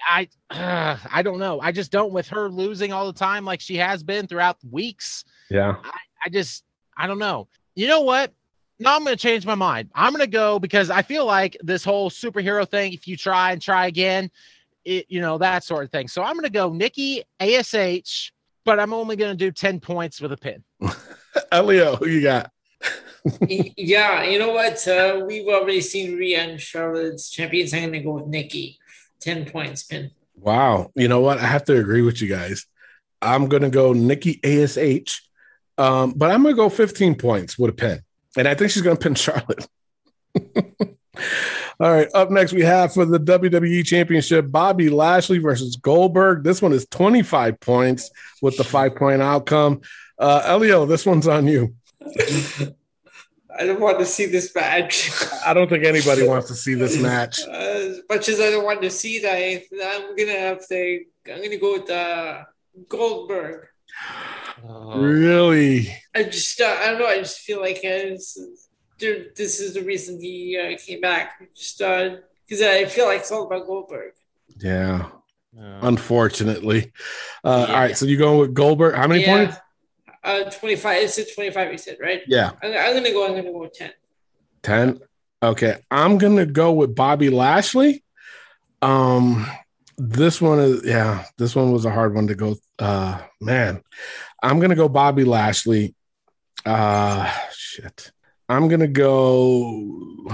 I uh, I don't know. I just don't with her losing all the time like she has been throughout weeks. yeah. I just I don't know. You know what? No, I'm going to change my mind. I'm going to go because I feel like this whole superhero thing. If you try and try again, it you know that sort of thing. So I'm going to go Nikki Ash, but I'm only going to do ten points with a pin. Elio, who you got? yeah, you know what? Uh, we've already seen Rhea and Charlotte's champions. I'm gonna go with Nikki. Ten points pin. Wow. You know what? I have to agree with you guys. I'm gonna go Nikki Ash, um, but I'm gonna go 15 points with a pin, and I think she's gonna pin Charlotte. All right. Up next, we have for the WWE Championship Bobby Lashley versus Goldberg. This one is 25 points with the five point outcome. Uh, Elio, this one's on you. I don't want to see this match. I don't think anybody wants to see this match. Uh, as much as I don't want to see that, I'm gonna have to. I'm gonna go with uh, Goldberg. Really? I just, uh, I don't know. I just feel like uh, this, is, there- this is the reason he uh, came back. Just because I feel like it's all about Goldberg. Yeah. Unfortunately. Uh, All right. So you going with Goldberg? How many Yeah. points? Uh, 25. It's at 25. You said right? Yeah. I'm, I'm gonna go. I'm gonna go with 10. 10. Okay. I'm going to go with Bobby Lashley. Um, this one is, yeah, this one was a hard one to go. Uh, man, I'm going to go Bobby Lashley. Uh, shit. I'm going to go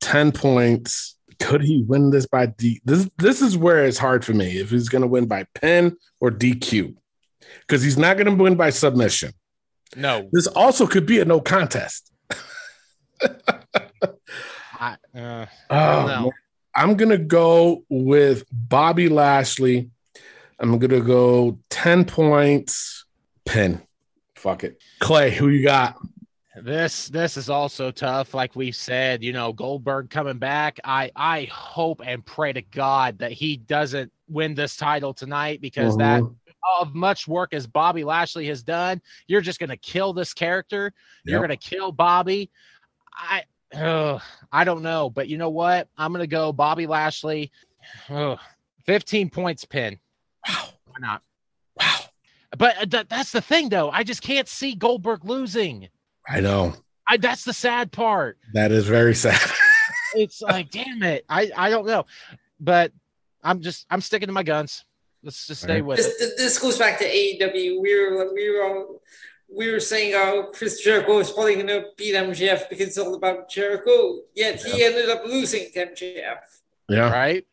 10 points. Could he win this by D? This, this is where it's hard for me if he's going to win by pin or DQ because he's not going to win by submission. No, This also could be a no contest. I, uh, Oh. I'm gonna go with Bobby Lashley. I'm gonna go 10 points. Pin. Fuck it. Clay, who you got? this this is also tough. Like we said, you know, Goldberg coming back. I I hope and pray to God that he doesn't win this title tonight because that Mhm. of much work as Bobby Lashley has done, you're just gonna kill this character. You're gonna kill Bobby. I ugh, I don't know, but you know what? I'm gonna go Bobby Lashley. Ugh, 15 points pin. Wow. Why not? Wow. But uh, th- that's the thing, though. I just can't see Goldberg losing. I know. I that's the sad part. That is very sad. It's like, damn it. I I don't know, but I'm just I'm sticking to my guns. Let's just stay Right. with it. This, this goes back to AEW. We were we were all, we were saying how Chris Jericho is probably going to beat MJF because it's all about Jericho. Yet he ended up losing to MJF. yeah. Right?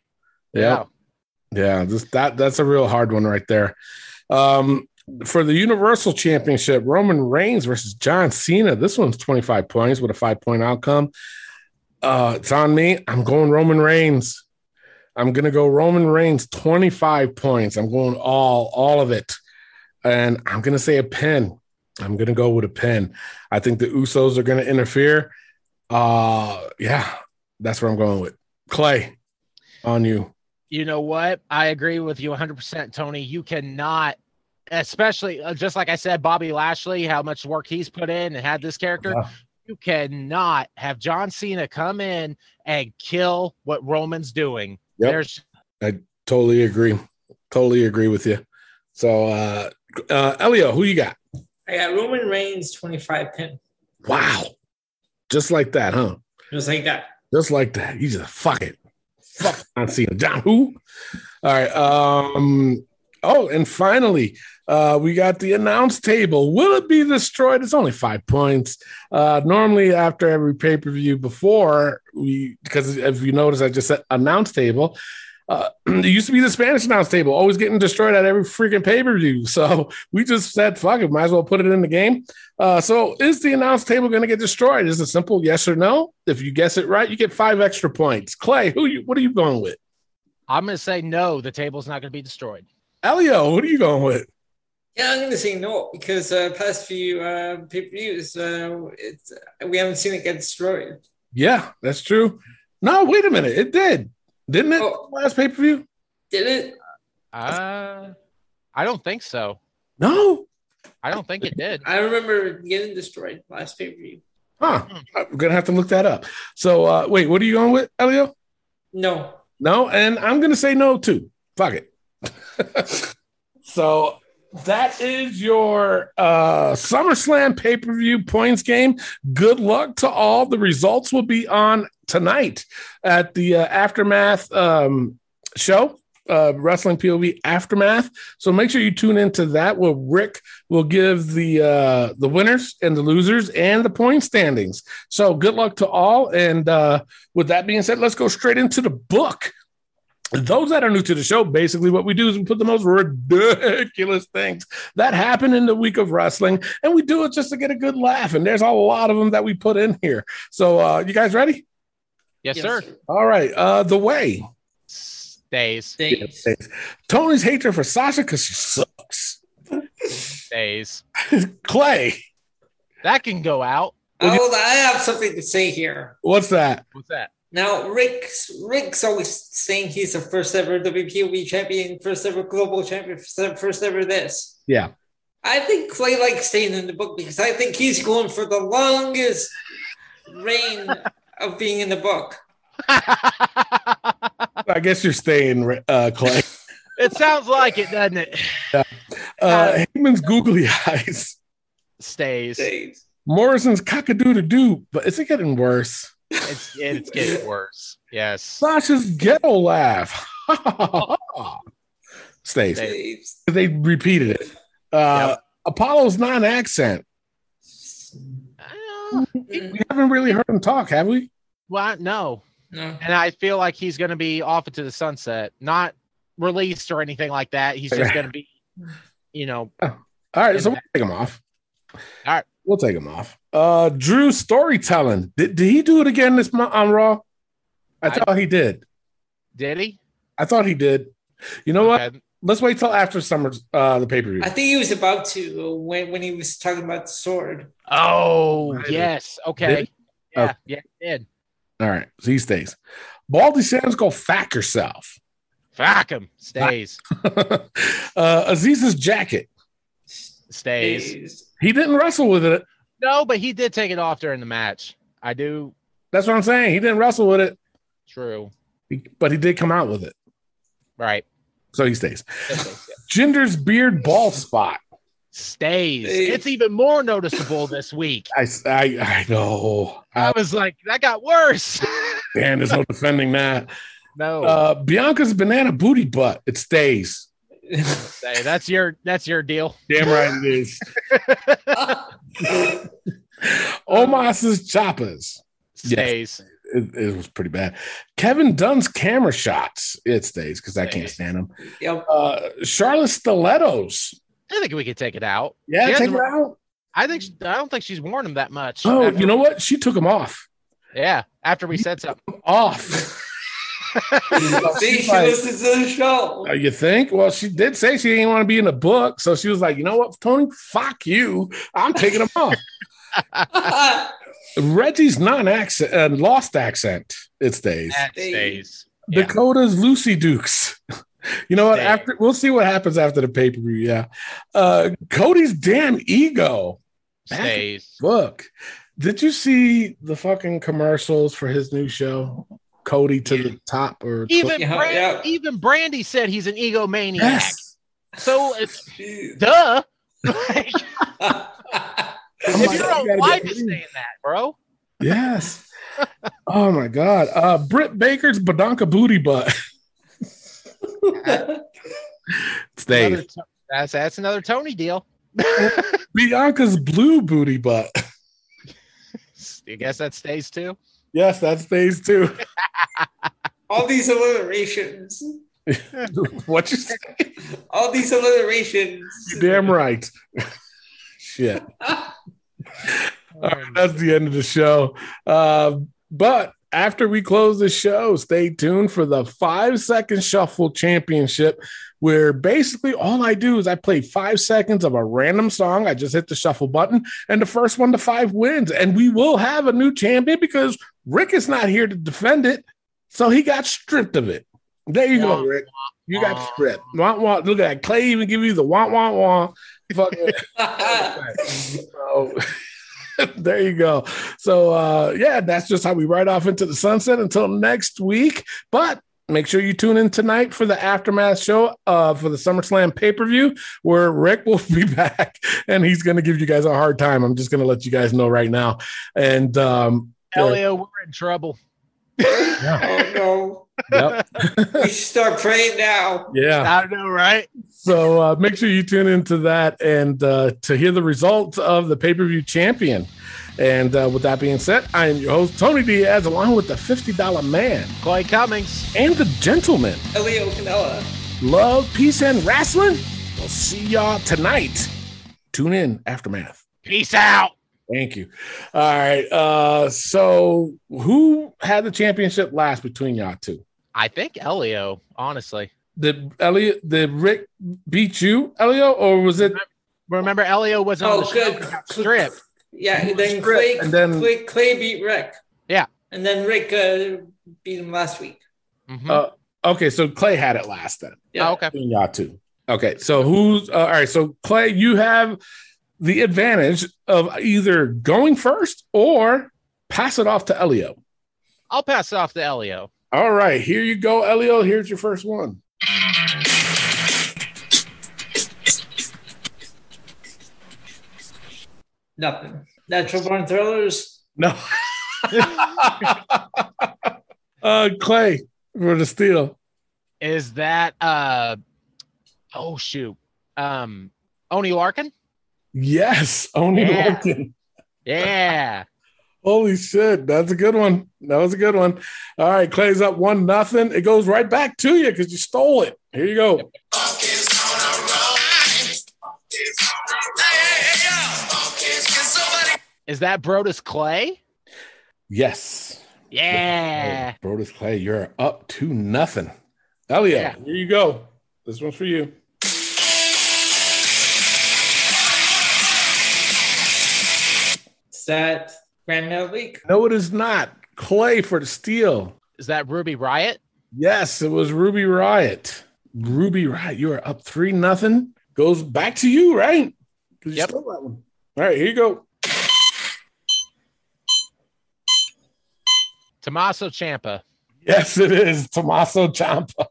Yeah. Yeah. This that that's a real hard one right there. Um for the Universal Championship, Roman Reigns versus John Cena. This one's 25 points with a five point outcome. Uh, it's on me. I'm going Roman Reigns. I'm gonna go Roman Reigns 25 points. I'm going all all of it, and I'm gonna say a pin. I'm gonna go with a pin. I think the Usos are gonna interfere. Uh, yeah, that's what I'm going with. Clay, on you. You know what? I agree with you 100%, Tony. You cannot, especially uh, just like I said, Bobby Lashley, how much work he's put in and had this character. Yeah. You cannot have John Cena come in and kill what Roman's doing. Yep. There's I Totally agree. Totally agree with you. So, uh, uh, Elio, who you got? I got Roman Reigns 25 pin. Wow, just like that, huh? Just like that. Just like that. You just fuck it. Fuck on Cena. John who? All right. Um, oh, and finally, uh, we got the announce table. Will it be destroyed? It's only five points. Uh, normally, after every pay per view, before we, because if you notice, I just said announce table. Uh, it used to be the Spanish announce table, always getting destroyed at every freaking pay per view. So we just said, fuck it, might as well put it in the game. Uh, so is the announce table going to get destroyed? Is it simple yes or no? If you guess it right, you get five extra points. Clay, who you, what are you going with? I'm going to say no. The table's not going to be destroyed. Elio, what are you going with? Yeah, I'm going to say no because uh, past few uh, pay per views, uh, it's we haven't seen it get destroyed. Yeah, that's true. No, wait a minute, it did, didn't it? Oh. Last pay per view? Did it? Uh, I don't think so. No. I don't think it did. I remember getting destroyed last pay per view. Huh. I'm gonna have to look that up. So uh, wait, what are you going with, Elio? No. No, and I'm gonna say no too. Fuck it. so that is your uh SummerSlam pay-per-view points game. Good luck to all. The results will be on tonight at the uh, aftermath um show. Uh, wrestling POV aftermath. So make sure you tune into that. Where Rick will give the uh, the winners and the losers and the point standings. So good luck to all. And uh, with that being said, let's go straight into the book those that are new to the show, basically what we do is we put the most ridiculous things that happen in the week of wrestling, and we do it just to get a good laugh. And there's a lot of them that we put in here. So, uh, you guys ready? Yes, Yes, sir. All right. Uh, the way Days. Days. Tony's hatred for Sasha because she sucks. Days. Clay, That can go out. Oh, I have something to say here. what's that? What's that? Now, Rick's Rick's always saying he's the first ever WPOV champion, first ever global champion, first ever this. Yeah. I think Clay likes staying in the book because I think he's going for the longest reign of being in the book. I guess you're staying, uh, Clay. It sounds like it, doesn't it? Uh, Heyman's googly eyes, Stays. Days. Morrison's cockadoo doo, but is it getting worse? It's it's getting worse. Yes. Sasha's ghetto laugh. Stays. Days. They repeated it. Uh, Apollo's non accent. We haven't really heard him talk, have we? Well, no. No. And I feel like he's going to be off into the sunset, not released or anything like that. He's just going to be, you know, All right, so we'll take him off. All right. We'll take him off. Uh, Drew storytelling. Did, did he do it again this month on Raw? I I- thought he did. did he? I thought he did. You know what? Let's wait till after summer, uh, the pay per view. I think he was about to when when he was talking about the sword. Oh, Right. yes. Okay. Yeah, Okay. yeah, he did. All right, so he stays. Baldy Sam's go fack yourself. Fuck him. Stays. uh, Aziz's jacket. Stays. Days. He didn't wrestle with it. No, but he did take it off during the match. I do. That's what I'm saying. He didn't wrestle with it, True. he- but he did come out with it. Right. So he stays. Stays. Ginger's beard ball spot. Stays. It's even more noticeable this week. I, I, I know. I Uh, was like, that got worse. man, there's no defending that. no. Uh, Bianca's banana booty butt. It stays. Say, that's your that's your deal. Damn right it is. Omos's choppers. Stays. It, it was pretty bad. Kevin Dunn's camera shots. It stays because I can't stand them. Yep. Uh, Charlotte Stilettos. I think we could take it out. Yeah, She take hasn't- out. I think she- I don't think she's worn them that much. Oh, you know what? She took them off. yeah. After we said something. Off. See, she like- listens to the show. Uh, you think? Well, she did say she didn't want to be in the book, so she was like, "You know what, Tony? Fuck you! I'm taking them off." Reggie's non-accent, uh, lost accent. It stays. That Stays. stays. Yeah. Dakota's Lucy Dukes. You know what? Stays. After we'll see what happens after the pay per view. Yeah. Uh, Cody's damn ego. Stays. Look, did you see the fucking commercials for his new show, Cody to the top? Or Even Yeah, Brand- yeah. even Brandi said he's an egomaniac. yes. So it's Jeez. duh. Like, I'm if like, your you own gotta wife is saying that, bro. Yes. oh my god. Uh Britt Baker's Badonka booty butt. Another Stay. to- that's that's another Tony deal. Bianca's blue booty butt. I guess that stays too. Yes, that stays too. All these alliterations. what you say? All these alliterations. You're damn right. Shit. All right, that's the end of the show. Uh, but after we close the show, stay tuned for the five second shuffle championship, where basically all I do is I play five seconds of a random song. I just hit the shuffle button, and the first one to five wins. And we will have a new champion because Rick is not here to defend it. So he got stripped of it. There you go, Rick. You got stripped. Wah, wah. Look at that. Clay even give you the wah wah wah. Fuck. So, there you go. So uh yeah, that's just how we ride off into the sunset until next week. But make sure you tune in tonight for the aftermath show uh for the SummerSlam pay-per-view where Rick will be back and he's gonna give you guys a hard time. I'm just gonna let you guys know right now. And um Elio, we're in trouble. Oh no. yep. We should start praying now. yeah. I know, right? So uh, make sure you tune into that and uh, to hear the results of the pay per view champion. And uh, with that being said, I am your host, Tony Diaz, along with the $50 man Clay Cummings. and the gentleman. Elio Canella. Love, peace, and wrestling. We'll see y'all tonight. Tune in, Aftermath. Peace out. Thank you. All right. Uh, so, who had the championship last between y'all two? I think Elio, honestly. Did Elliot, did Rick beat you, Elio, or was it Remember, Elio was on Oh, the show. good. and got stripped. Yeah, and then was Clay, and then- Clay, Clay beat Rick. Yeah. And then Rick uh, beat him last week. Mhm. Uh, okay, so Clay had it last then. Yeah. Oh, okay. Between y'all two. Okay, so who's uh, all right? So Clay, you have the advantage of either going first or pass it off to Elio. I'll pass it off to Elio. All right, here you go, Elio. Here's your first one. Nothing. Natural born thrillers. No. uh, Clay for the steal. Is that uh oh shoot. Um Oney Lorcan? Yes, Oney Yeah. Lorcan. Yeah. Holy shit, that's a good one. That was a good one. All right, Clay's up one nothing. It goes right back to you because you stole it. Here you go. Is that Brodus Clay? Yes. Yeah. Brodus Clay, you're up to nothing. Elio, Yeah. here you go. This one's for you. That Gran Metalik? No, it is not. Clay for the steal. Is that Ruby Riott? Yes, it was Ruby Riott. Ruby Riott, you are up three nothing. Goes back to you, right? you Yep. stole that one. All right, here you go. Tommaso Ciampa. Yes, it is Tommaso Ciampa.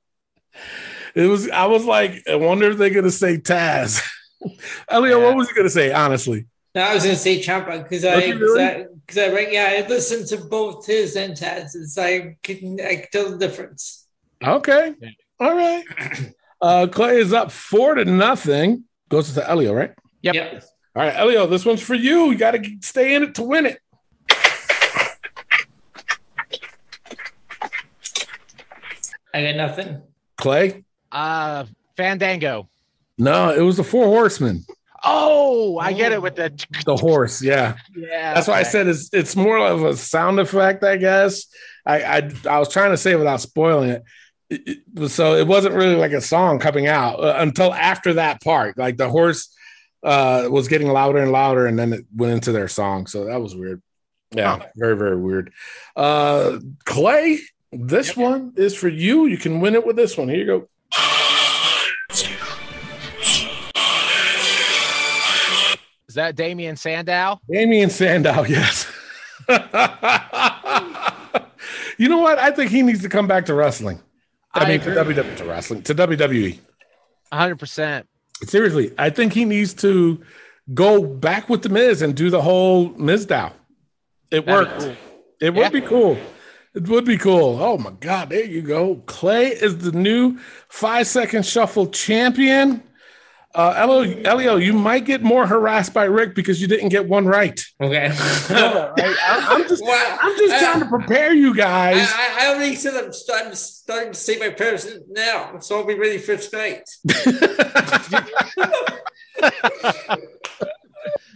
It was. I was like, I wonder if they're gonna say Taz. Elio, Yeah. what was he gonna say? Honestly, No, I was going to say Ciampa because I, because really? I, I, right, yeah, I listened to both his and Taz's. I can, I can tell the difference. okay, all right. Uh, Clay is up four to nothing. Goes to Elio, right? Yep. Yep. All right, Elio, this one's for you. You got to stay in it to win it. I got nothing. Clay? Uh Fandango. No, it was the Four Horsemen. Oh, I get it with the The horse, yeah. yeah. That's why I said it's it's more of a sound effect, I guess. I I, I was trying to say without spoiling it. It- it- So it wasn't really like a song coming out uh, until after that part. Like the horse uh, was getting louder and louder, and then it went into their song. So that was weird. Yeah, very very weird. Uh, Clay, this one is for you. You can win it with this one. Here you go. That Damien Sandow? Damien Sandow, yes. you know what? I think he needs to come back to wrestling. I, I mean, to. WWE, to wrestling, to WWE. 100%. Seriously, I think he needs to go back with the Miz and do the whole Mizdow. It That'd worked. cool. It would be cool. It would be cool. Oh my God, there you go. Clay is the new five second shuffle champion. Uh, Elio, Elio, you might get more harassed by Rick because you didn't get one right. Okay. Yeah, right? I, am just, Well, I'm just uh, trying to prepare you guys. I, I already said I'm starting, starting to see my parents now, so I'll be ready for tonight.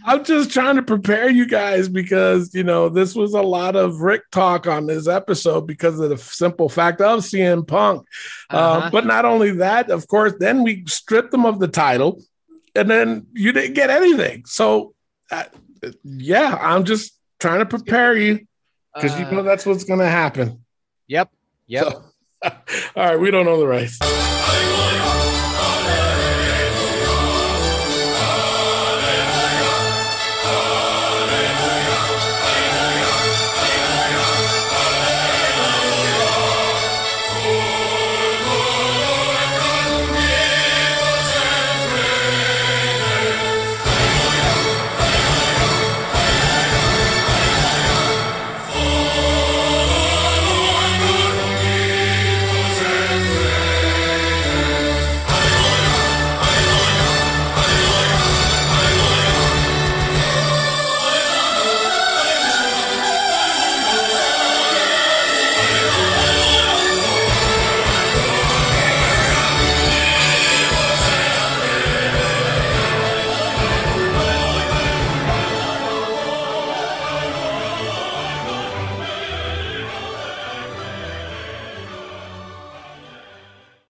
I'm just trying to prepare you guys because you know this was a lot of Rick talk on this episode because of the simple fact of CM Punk. Uh, Uh-huh. but not only that, of course, then we stripped them of the title, and then you didn't get anything. So, uh, yeah, I'm just trying to prepare you because you Uh, know that's what's going to happen. Yep. Yep. So- all right, we don't know the race.